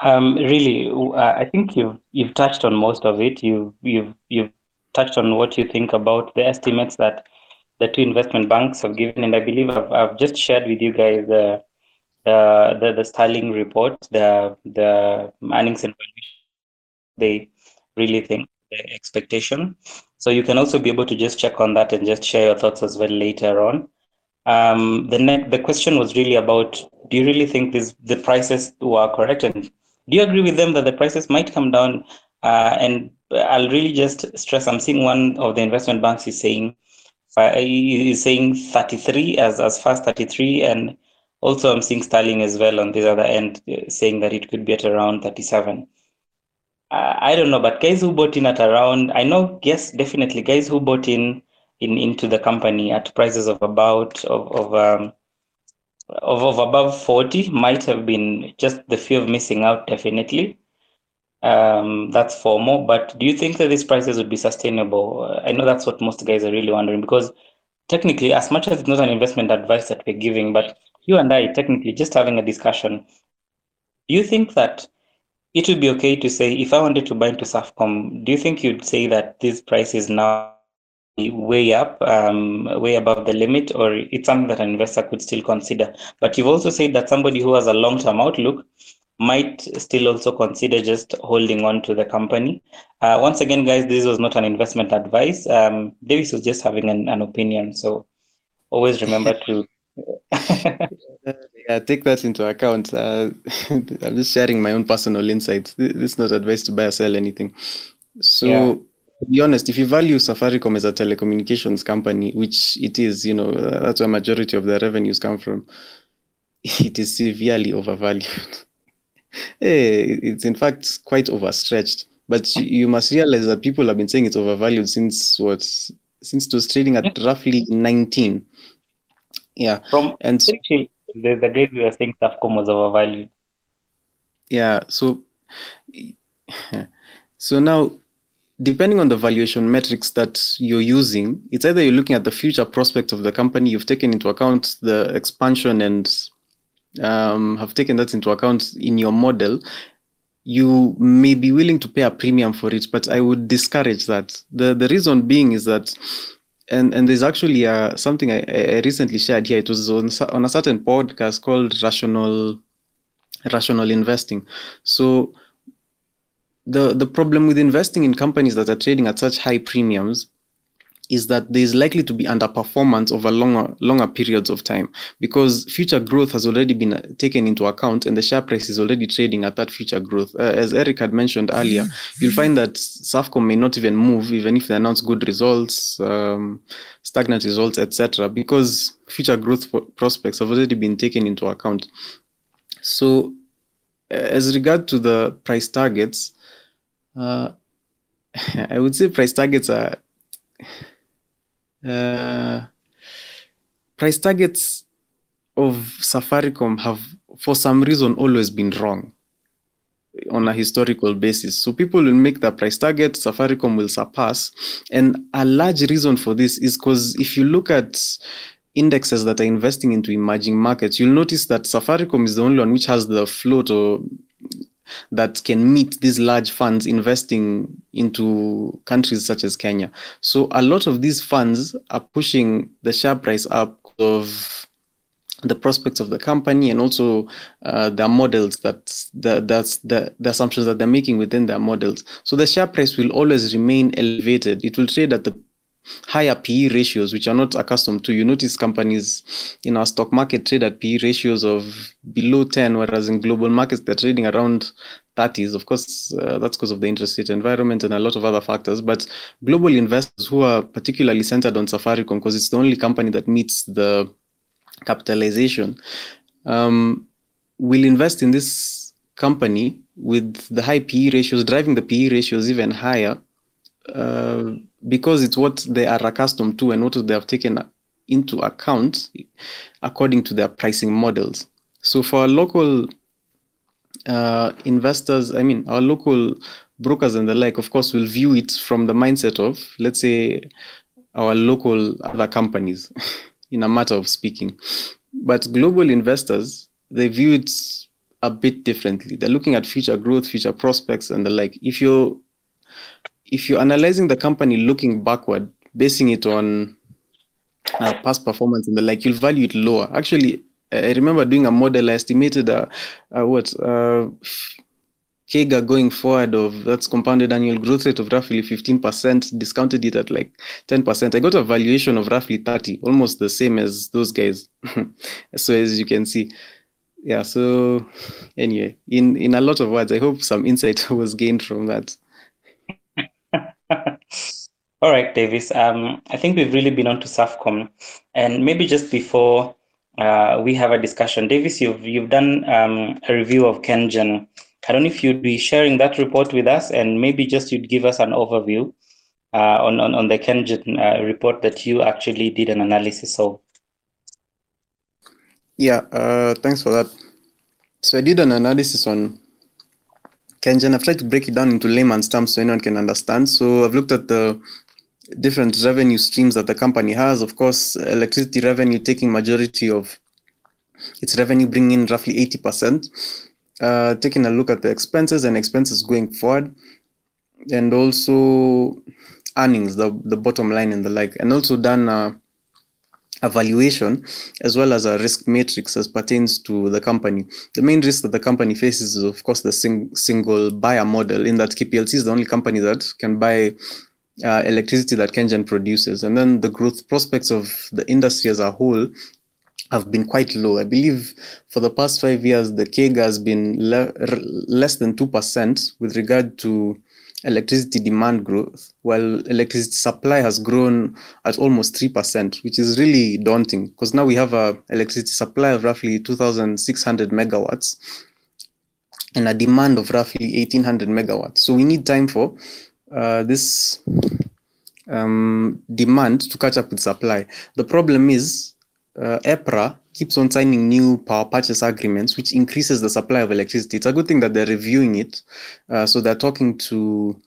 Um, really, uh, I think you've you've touched on most of it. You've you've you've touched on what you think about the estimates that the two investment banks have given, and I believe I've, I've just shared with you guys the the the, the Sterling report, the the earnings and they really think the expectation. So you can also be able to just check on that and just share your thoughts as well later on. Um, the next, the question was really about: Do you really think this, the prices were correct, and do you agree with them that the prices might come down? Uh, and I'll really just stress: I'm seeing one of the investment banks is saying is saying 33 as as fast 33, and also I'm seeing Sterling as well on this other end uh, saying that it could be at around 37 uh, I don't know, but guys who bought in at around, I know, yes, definitely, guys who bought in in into the company at prices of about of of um of, of above 40 might have been just the fear of missing out definitely. Um that's for more but do you think that these prices would be sustainable? Uh, i know that's what most guys are really wondering because technically as much as it's not an investment advice that we're giving but you and i technically just having a discussion do you think that it would be okay to say if I wanted to buy into Safcom, do you think you'd say that this price is now way up, um, way above the limit, or it's something that an investor could still consider? But you've also said that somebody who has a long-term outlook might still also consider just holding on to the company. Uh, once again, guys, this was not an investment advice. Um, Davis was just having an, an opinion. So always remember to Yeah, take that into account. Uh, I'm just sharing my own personal insights. This is not advice to buy or sell anything. So, yeah. to be honest, if you value Safaricom as a telecommunications company, which it is, you know, uh, that's where majority of the revenues come from, it is severely overvalued. Eh, it's in fact quite overstretched. But you must realize that people have been saying it's overvalued since what? Since it was trading at roughly 19. Yeah. From and there's a day we were saying Safcom was overvalued. Yeah. So, so now, depending on the valuation metrics that you're using, it's either you're looking at the future prospects of the company, you've taken into account the expansion and um, have taken that into account in your model, you may be willing to pay a premium for it, but I would discourage that. The the reason being is that and and there's actually uh, something I, I recently shared here. It was on, on a certain podcast called Rational Rational Investing. So the the problem with investing in companies that are trading at such high premiums is that there is likely to be underperformance over longer longer periods of time because future growth has already been uh, taken into account and the share price is already trading at that future growth. Uh, as Eric had mentioned earlier, you'll find that Safcom may not even move even if they announce good results, um, stagnant results, etc., because future growth prospects have already been taken into account. So, as regard to the price targets, uh, I would say price targets are uh, price targets of Safaricom have, for some reason, always been wrong on a historical basis. So people will make the price target, Safaricom will surpass. And a large reason for this is because if you look at indexes that are investing into emerging markets, you'll notice that Safaricom is the only one which has the float or that can meet these large funds investing into countries such as Kenya. So a lot of these funds are pushing the share price up of the prospects of the company and also uh, their models that the, that's the, the assumptions that they're making within their models. So the share price will always remain elevated. It will trade at the higher PE ratios, which are not accustomed to. You notice companies in our stock market trade at PE ratios of below 10, whereas in global markets, they're trading around 30s. Of course, uh, that's because of the interest rate environment and a lot of other factors. But global investors who are particularly centered on Safaricom, because it's the only company that meets the capitalization, um, will invest in this company with the high PE ratios, driving the PE ratios even higher uh, because it's what they are accustomed to and what they have taken into account according to their pricing models. So for local uh, investors, I mean, our local brokers and the like, of course, will view it from the mindset of, let's say, our local other companies, in a matter of speaking. But global investors, they view it a bit differently. They're looking at future growth, future prospects, and the like. If you're if you're analyzing the company looking backward, basing it on uh, past performance and the like, you'll value it lower. Actually, I remember doing a model. I estimated uh, uh, what uh, going forward of that's compounded annual growth rate of roughly 15%, discounted it at like 10%. I got a valuation of roughly 30, almost the same as those guys. so as you can see, yeah. So anyway, in in a lot of words, I hope some insight was gained from that. All right, Davis. Um, I think we've really been on to SAFCOM, and maybe just before uh, we have a discussion, Davis, you've you've done um, a review of KenGen. I don't know if you'd be sharing that report with us, and maybe just you'd give us an overview uh, on, on on the KenGen uh, report that you actually did an analysis of. Yeah, uh, thanks for that. So I did an analysis on KenGen. I've tried to break it down into layman's terms so anyone can understand. So I've looked at the different revenue streams that the company has. Of course, electricity revenue taking majority of its revenue, bringing in roughly 80%. Uh, taking a look at the expenses and expenses going forward, and also earnings, the, the bottom line and the like, and also done a evaluation as well as a risk matrix as pertains to the company. The main risk that the company faces is, of course, the sing single buyer model, in that KPLC is the only company that can buy uh, electricity that KenGen produces. And then the growth prospects of the industry as a whole have been quite low. I believe for the past five years, the CAGR has been le less than 2% with regard to electricity demand growth, while electricity supply has grown at almost 3%, which is really daunting because now we have a electricity supply of roughly 2,600 megawatts and a demand of roughly 1,800 megawatts. So we need time for uh, this um, demand to catch up with supply. The problem is uh, EPRA keeps on signing new power purchase agreements, which increases the supply of electricity. It's a good thing that they're reviewing it. Uh, so they're talking to,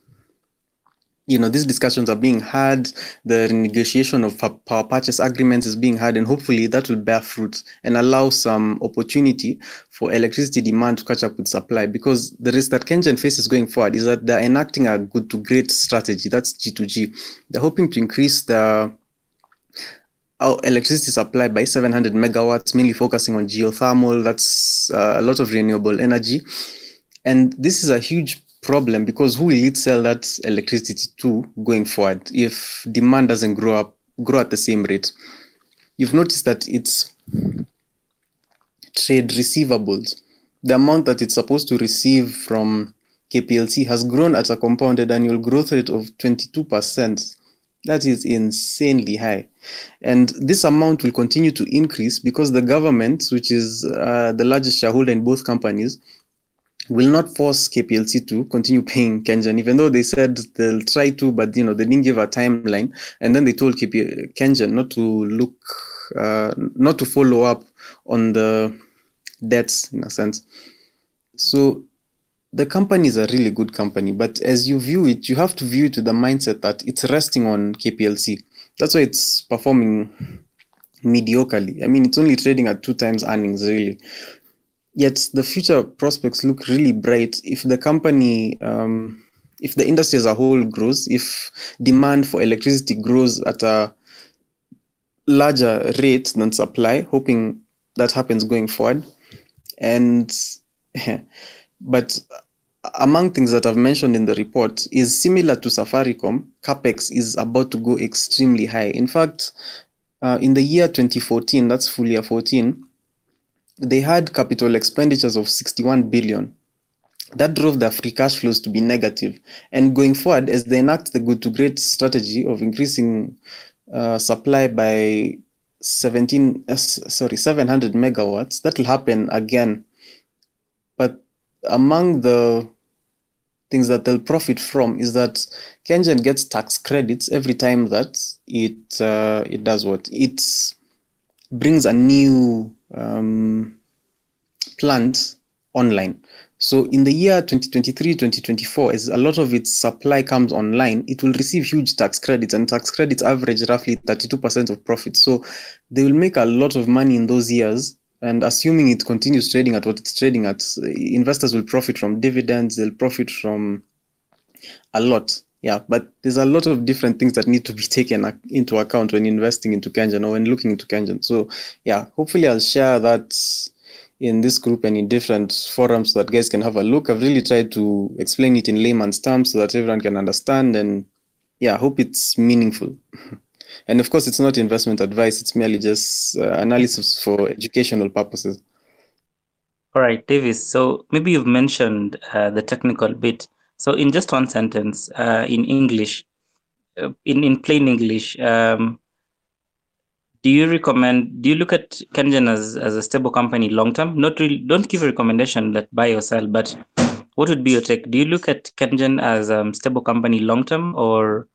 you know, these discussions are being had. The renegotiation of power purchase agreements is being had, and hopefully that will bear fruit and allow some opportunity for electricity demand to catch up with supply. Because the risk that KenGen faces going forward is that they're enacting a good to great strategy. That's G2G. They're hoping to increase the our electricity supply by 700 megawatts, mainly focusing on geothermal. That's uh, a lot of renewable energy. And this is a huge problem because who will it sell that electricity to going forward if demand doesn't grow up, grow at the same rate? You've noticed that it's trade receivables. The amount that it's supposed to receive from KPLC has grown at a compounded annual growth rate of 22%. That is insanely high. And this amount will continue to increase because the government, which is uh, the largest shareholder in both companies, will not force KPLC to continue paying KenGen, even though they said they'll try to, but you know they didn't give a timeline. And then they told KP, KenGen not to look, uh, not to follow up on the debts in a sense. So the company is a really good company, but as you view it, you have to view it with the mindset that it's resting on KPLC. That's why it's performing mediocrely. I mean, it's only trading at two times earnings, really. Yet the future prospects look really bright if the company, um, if the industry as a whole grows, if demand for electricity grows at a larger rate than supply, hoping that happens going forward. And but among things that I've mentioned in the report is similar to Safaricom, capex is about to go extremely high. In fact, uh, in the year 2014, that's full year 14, they had capital expenditures of 61 billion. That drove their free cash flows to be negative. And going forward, as they enact the good to great strategy of increasing uh, supply by 17, uh, sorry, 700 megawatts, that will happen again. But among the things that they'll profit from is that KenGen gets tax credits every time that it uh, it does what it brings a new um, plant online. So in the year 2023, 2024, as a lot of its supply comes online, it will receive huge tax credits and tax credits average roughly 32% of profit. So they will make a lot of money in those years and assuming it continues trading at what it's trading at, investors will profit from dividends, they'll profit from a lot. Yeah, but there's a lot of different things that need to be taken into account when investing into KenGen or when looking into KenGen. So yeah, hopefully I'll share that in this group and in different forums so that guys can have a look. I've really tried to explain it in layman's terms so that everyone can understand and yeah, I hope it's meaningful. and of course, it's not investment advice, it's merely just uh, analysis for educational purposes. All right, Davis. So maybe you've mentioned uh, the technical bit. So in just one sentence, uh, in English, uh, in in plain English, um, do you recommend? Do you look at Kengen as as a stable company long term? Not really. Don't give a recommendation that buy or sell, but what would be your take? Do you look at Kengen as a um, stable company long term, or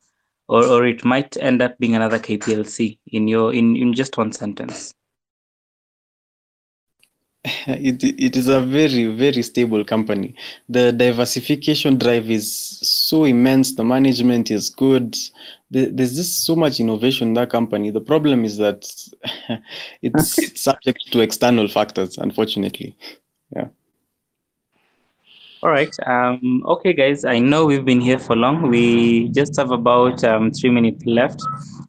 or or it might end up being another KPLC in your in in just one sentence? it, it is a very very stable company. The diversification drive is so immense. The management is good. There's just so much innovation in that company. The problem is that it's subject to external factors unfortunately. Yeah. All right. Um okay guys. I know we've been here for long. We just have about um, three minutes left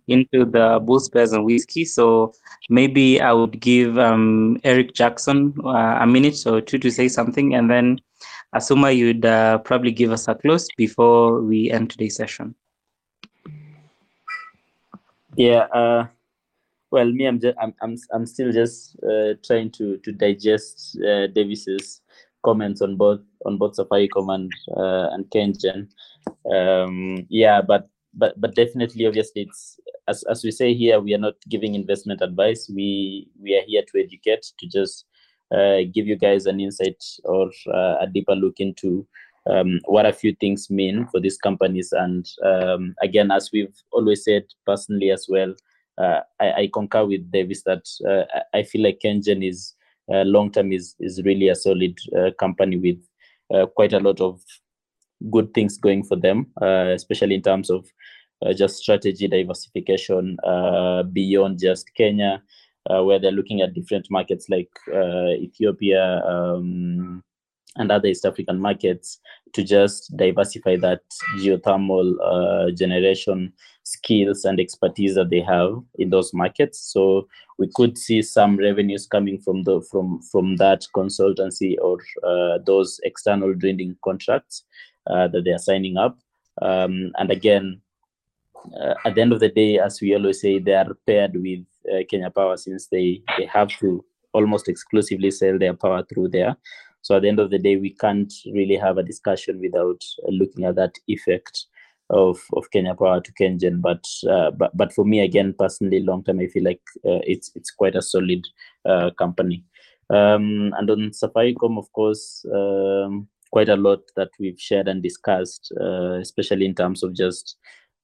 into the Bulls, Bears, and Whiskey. So maybe I would give um, Eric Jackson uh, a minute or two to say something, and then Asuma, you'd uh, probably give us a close before we end today's session. Yeah. Uh, well, me, I'm just, I'm, I'm, I'm still just uh, trying to to digest uh, Davis's comments on both on both Safaricom and uh, and Kengen. Um, yeah, but but but definitely obviously it's as, as we say here we are not giving investment advice. We we are here to educate to just uh, give you guys an insight or uh, a deeper look into um, what a few things mean for these companies. And um, again as we've always said personally as well uh, I, I, concur with davis that uh, i feel like kengen is uh, long term is is really a solid uh, company with quite a lot of good things going for them, uh, especially in terms of uh, just strategy diversification uh, beyond just Kenya, where they're looking at different markets like Ethiopia um, and other East African markets to just diversify that geothermal generation skills and expertise that they have in those markets. So we could see some revenues coming from the from from that consultancy or uh, those external drilling contracts uh, that they are signing up. Um, and again, uh, at the end of the day, as we always say, they are paired with uh, Kenya Power since they, they have to almost exclusively sell their power through there. So at the end of the day, we can't really have a discussion without looking at that effect of, of Kenya Power to Kengen. But uh, but but for me, again, personally, long term, I feel like uh, it's it's quite a solid uh, company. Um, and on Safaricom, of course, um, quite a lot that we've shared and discussed, uh, especially in terms of just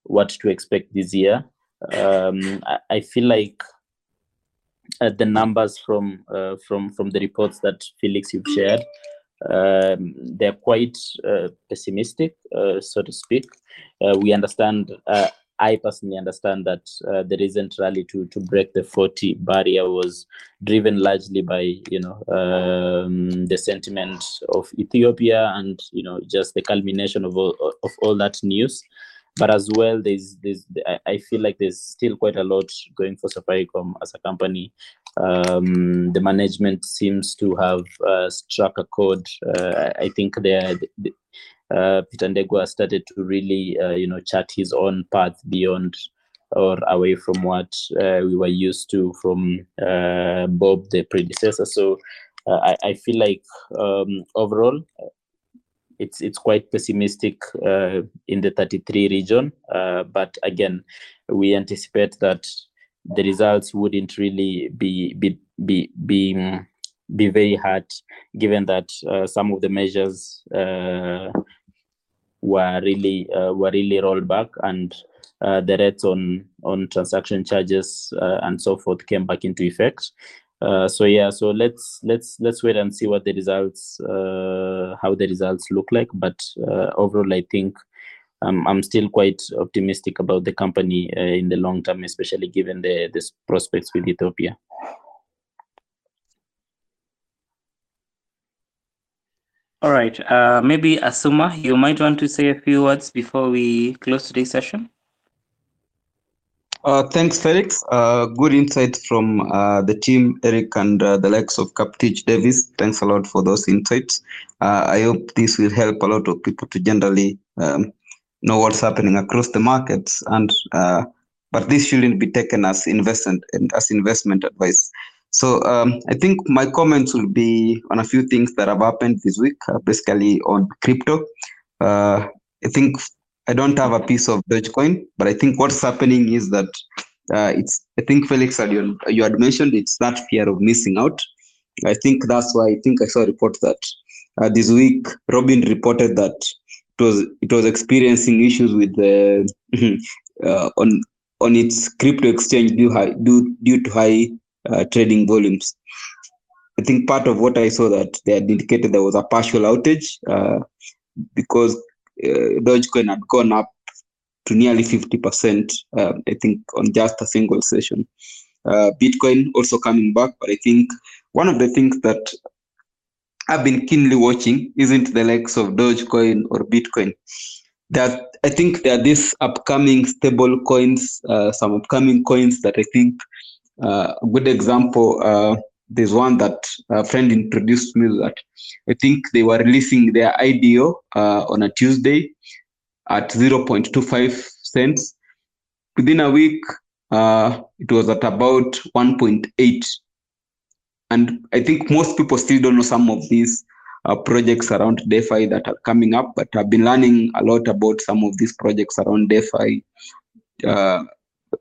what to expect this year. Um, I, I, feel like uh, the numbers from uh, from from the reports that Felix you've shared, um, they're quite uh, pessimistic, uh, so to speak. Uh, we understand I personally understand that uh, the recent rally to to break the 40 barrier was driven largely by you know um, the sentiment of Ethiopia and you know just the culmination of all of all that news. But as well, there's there's I feel like there's still quite a lot going for Safaricom as a company. Um, the management seems to have uh, struck a chord. Uh, I think they're, uh, Peter Ndegwa started to really, uh, you know, chart his own path beyond or away from what uh, we were used to from uh, Bob, the predecessor. So uh, I, I, feel like um, overall, it's it's quite pessimistic uh, in the 33 region. but again, we anticipate that the results wouldn't really be be be be be very hard, given that some of the measures were really uh, were really rolled back and uh, the rates on on transaction charges uh, and so forth came back into effect. Uh, so yeah, so let's let's let's wait and see what the results uh, how the results look like. But uh, overall, I think um, I'm still quite optimistic about the company in the long term, especially given the the prospects with Ethiopia. All right. Uh, maybe Asuma, you might want to say a few words before we close today's session. Uh, thanks, Felix. Uh, good insights from uh, the team, Eric, and uh, the likes of Kaptich Davis. Thanks a lot for those insights. Uh, I hope this will help a lot of people to generally um, know what's happening across the markets. And but this shouldn't be taken as investment and as investment advice. So um, I think my comments will be on a few things that have happened this week, basically on crypto. I think I don't have a piece of Dogecoin, but I think what's happening is that uh, it's. I think Felix, you, you had mentioned it's that fear of missing out. I think that's why I think I saw a report that uh, this week Robin reported that it was it was experiencing issues with the uh, on on its crypto exchange due high, due due to high uh, trading volumes. I think part of what I saw that they had indicated there was a partial outage uh, because uh, Dogecoin had gone up to nearly 50%, uh, I think, on just a single session. Uh, Bitcoin also coming back, but I think one of the things that I've been keenly watching isn't the likes of Dogecoin or Bitcoin. That I think there are these upcoming stable coins, uh, some upcoming coins that I think a good example. Uh, there's one that a friend introduced me that I think they were releasing their IDO uh, on a Tuesday at 0.25 cents. Within a week, uh, it was at about 1.8. And I think most people still don't know some of these uh, projects around DeFi that are coming up, but I've been learning a lot about some of these projects around DeFi, uh,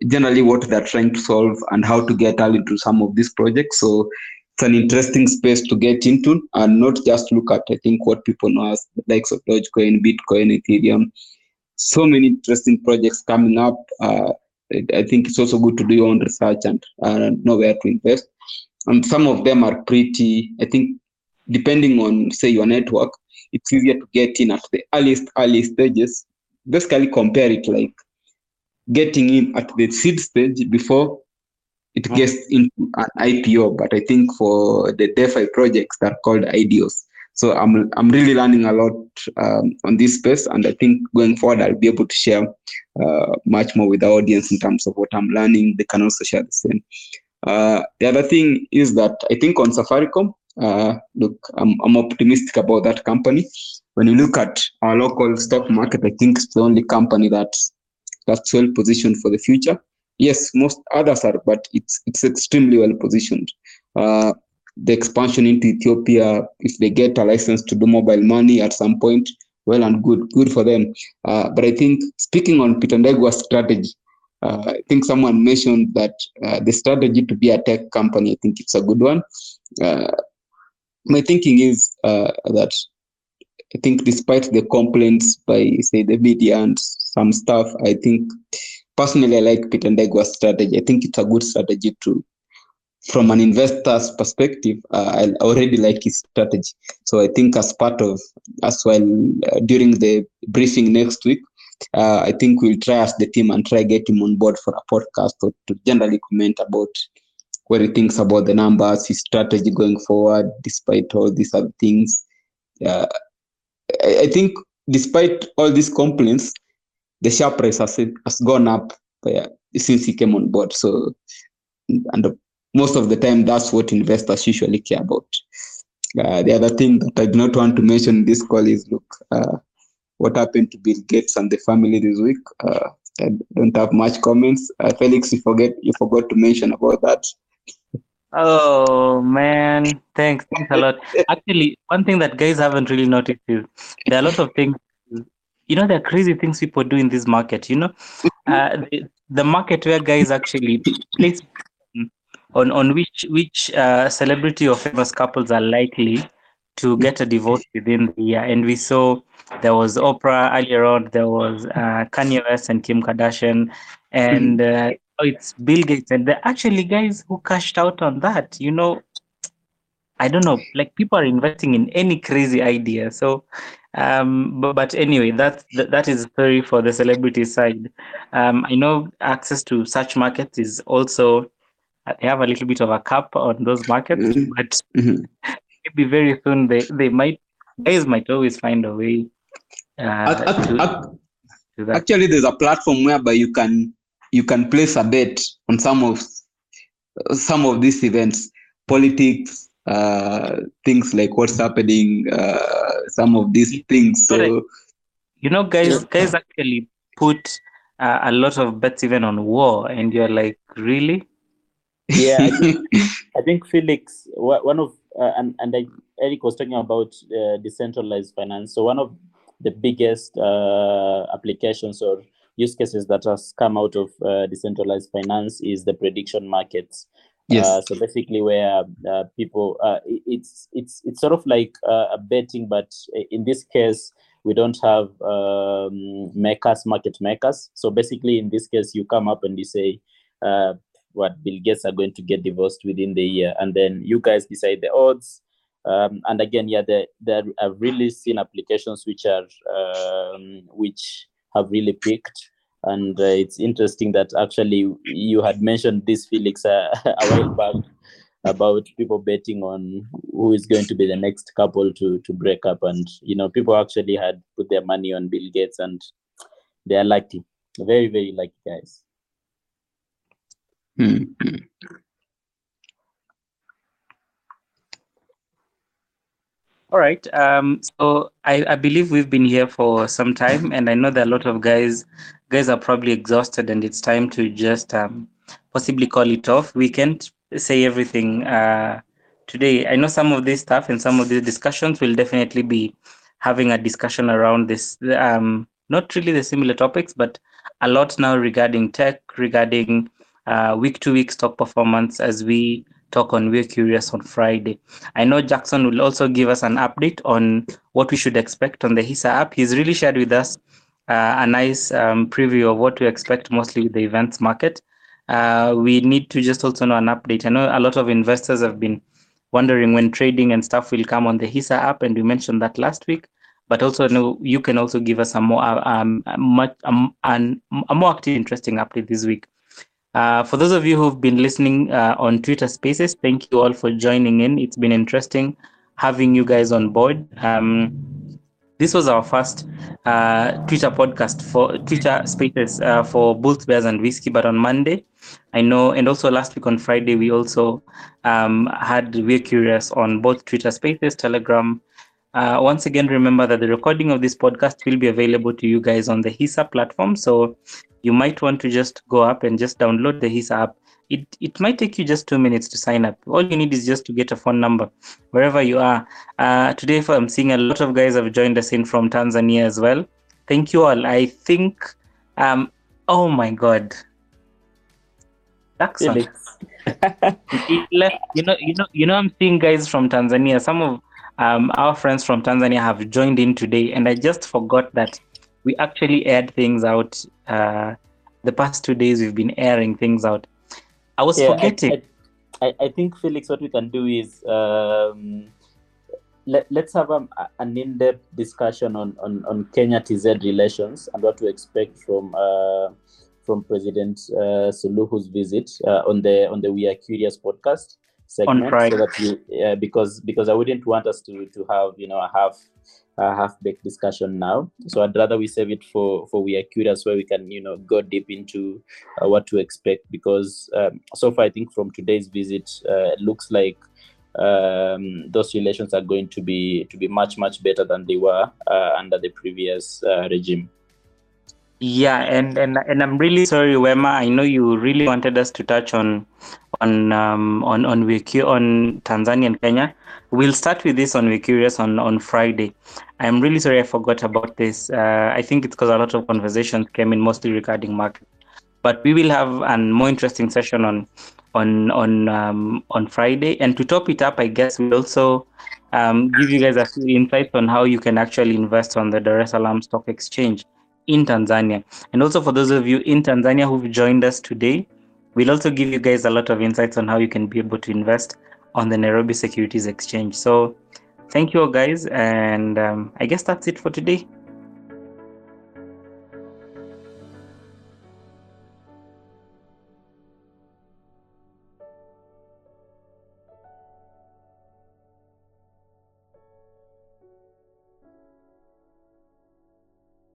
generally what they're trying to solve and how to get early into some of these projects. So it's an interesting space to get into and not just look at, I think, what people know as the likes of Dogecoin, Bitcoin, Ethereum. So many interesting projects coming up. Uh, I think it's also good to do your own research and uh, know where to invest. And some of them are pretty, I think, depending on, say, your network, it's easier to get in at the earliest, early stages. Basically, compare it like getting in at the seed stage before it Mhm. gets into an IPO. But I think for the DeFi projects, they're called IDOs. So I'm I'm really learning a lot um, on this space, and I think going forward I'll be able to share uh, much more with the audience in terms of what I'm learning. They can also share the same. Uh, the other thing is that I think on Safaricom, uh, look, I'm, I'm optimistic about that company. When you look at our local stock market, I think it's the only company that's that's well positioned for the future. Yes, most others are, but it's it's extremely well positioned. Uh, the expansion into Ethiopia, if they get a license to do mobile money at some point, well and good, good for them. Uh, but I think speaking on Peter strategy, uh, I think someone mentioned that uh, the strategy to be a tech company, I think it's a good one. Uh, my thinking is uh, that I think despite the complaints by say the media and some stuff, I think personally I like Peter Ndegwa's strategy. I think it's a good strategy to from an investor's perspective, uh, I already like his strategy. So I think as part of as well uh, during the briefing next week, uh, I think we'll try as the team and try get him on board for a podcast or to generally comment about what he thinks about the numbers, his strategy going forward, despite all these other things. Uh, I, I think despite all these complaints, the share price has, has gone up since he came on board. So, and most of the time, that's what investors usually care about. Uh, the other thing that I do not want to mention in this call is look, uh, what happened to Bill Gates and the family this week. Uh, I don't have much comments. Uh, Felix, you forget you forgot to mention about that. Oh man, thanks, thanks a lot. Actually, one thing that guys haven't really noticed is there are a lot of things. You know, there are crazy things people do in this market. You know, uh, the, the market where guys actually place on on which which uh, celebrity or famous couples are likely to get a divorce within the year. And we saw there was Oprah earlier on, there was uh, Kanye West and Kim Kardashian, and uh, oh, it's Bill Gates. And there are actually guys who cashed out on that. You know, I don't know, like people are investing in any crazy idea. So, um, but, but anyway, that, that that is story for the celebrity side. Um, I know access to such markets is also they have a little bit of a cap on those markets, Mhm. but Mhm. maybe very soon they, they might guys might always find a way uh, Ac- ac- to, ac- to. Actually, there's a platform whereby you can you can place a bet on some of some of these events, politics, uh, things like what's happening, uh, some of these things. So, you know, guys, guys actually put uh, a lot of bets even on war, and you're like, really? Yeah, I think, I think Felix, one of uh, and and I, Eric was talking about uh, decentralized finance. So one of the biggest uh, applications or use cases that has come out of uh, decentralized finance is the prediction markets. Yes. Uh, so basically, where uh, people, uh, it's it's it's sort of like uh, a betting, but in this case, we don't have um, makers, market makers. So basically, in this case, you come up and you say, uh, "What Bill Gates are going to get divorced within the year," and then you guys decide the odds. Um, and again, yeah, there there are really seen applications which are um, which have really picked and uh, it's interesting that actually you had mentioned this felix uh, a while back about people betting on who is going to be the next couple to to break up and you know people actually had put their money on bill gates and they are lucky very very lucky guys mm-hmm. All right. Um, so I, I believe we've been here for some time, and I know that a lot of guys guys are probably exhausted, and it's time to just um, possibly call it off. We can't say everything uh, today. I know some of this stuff and some of these discussions will definitely be having a discussion around this. Um, not really the similar topics, but a lot now regarding tech, regarding uh, week to week stock performance as we talk on We're Curious on Friday. I know Jackson will also give us an update on what we should expect on the HISA app. He's really shared with us a nice um, preview of what to expect mostly with the events market. Uh, we need to just also know an update. I know a lot of investors have been wondering when trading and stuff will come on the HISA app, and we mentioned that last week. But also, know you can also give us a more um, a much um, an, a more active, interesting update this week. Uh, for those of you who've been listening uh, on Twitter Spaces, thank you all for joining in. It's been interesting having you guys on board. Um, this was our first uh, Twitter podcast for Twitter Spaces uh, for Bulls, Bears, and Whiskey. But on Monday, I know, and also last week on Friday, we also um, had We're Curious on both Twitter Spaces, Telegram. Uh, once again, remember that the recording of this podcast will be available to you guys on the HISA platform. So you might want to just go up and just download the HISA app. It, it might take you just two minutes to sign up. All you need is just to get a phone number wherever you are. Uh, today, I'm seeing a lot of guys have joined us in from Tanzania as well. Thank you all. I think, um, oh my God. Jackson. you know, you know, you know, I'm seeing guys from Tanzania. Some of um, our friends from Tanzania have joined in today, and I just forgot that we actually aired things out. Uh, the past two days, we've been airing things out. I was yeah, forgetting. I, I, I, think Felix, what we can do is um, let, let's have a, an in-depth discussion on, on, on Kenya TZ relations and what to expect from uh, from President uh, Suluhu's visit uh, on the on the We Are Curious podcast segment. So that you, because because I wouldn't want us to to have you know a half uh, half-baked discussion now. So I'd rather we save it for for we are curious where we can you know go deep into uh, what to expect because um, so far I think from today's visit uh, it looks like um, those relations are going to be to be much much better than they were uh, under the previous uh, regime. Yeah, and, and and I'm really sorry, Wema. I know you really wanted us to touch on on um, on on Wiki on Tanzania and Kenya. We'll start with this on We're Curious on on Friday. I'm really sorry I forgot about this. Uh, I think it's because a lot of conversations came in mostly regarding market, but we will have a more interesting session on on on um, on Friday. And to top it up, I guess we'll also um, give you guys a few insights on how you can actually invest on the Dar es Salaam Stock Exchange in Tanzania. And also for those of you in Tanzania who've joined us today, we'll also give you guys a lot of insights on how you can be able to invest on the Nairobi Securities Exchange. So thank you all guys. And um, I guess that's it for today.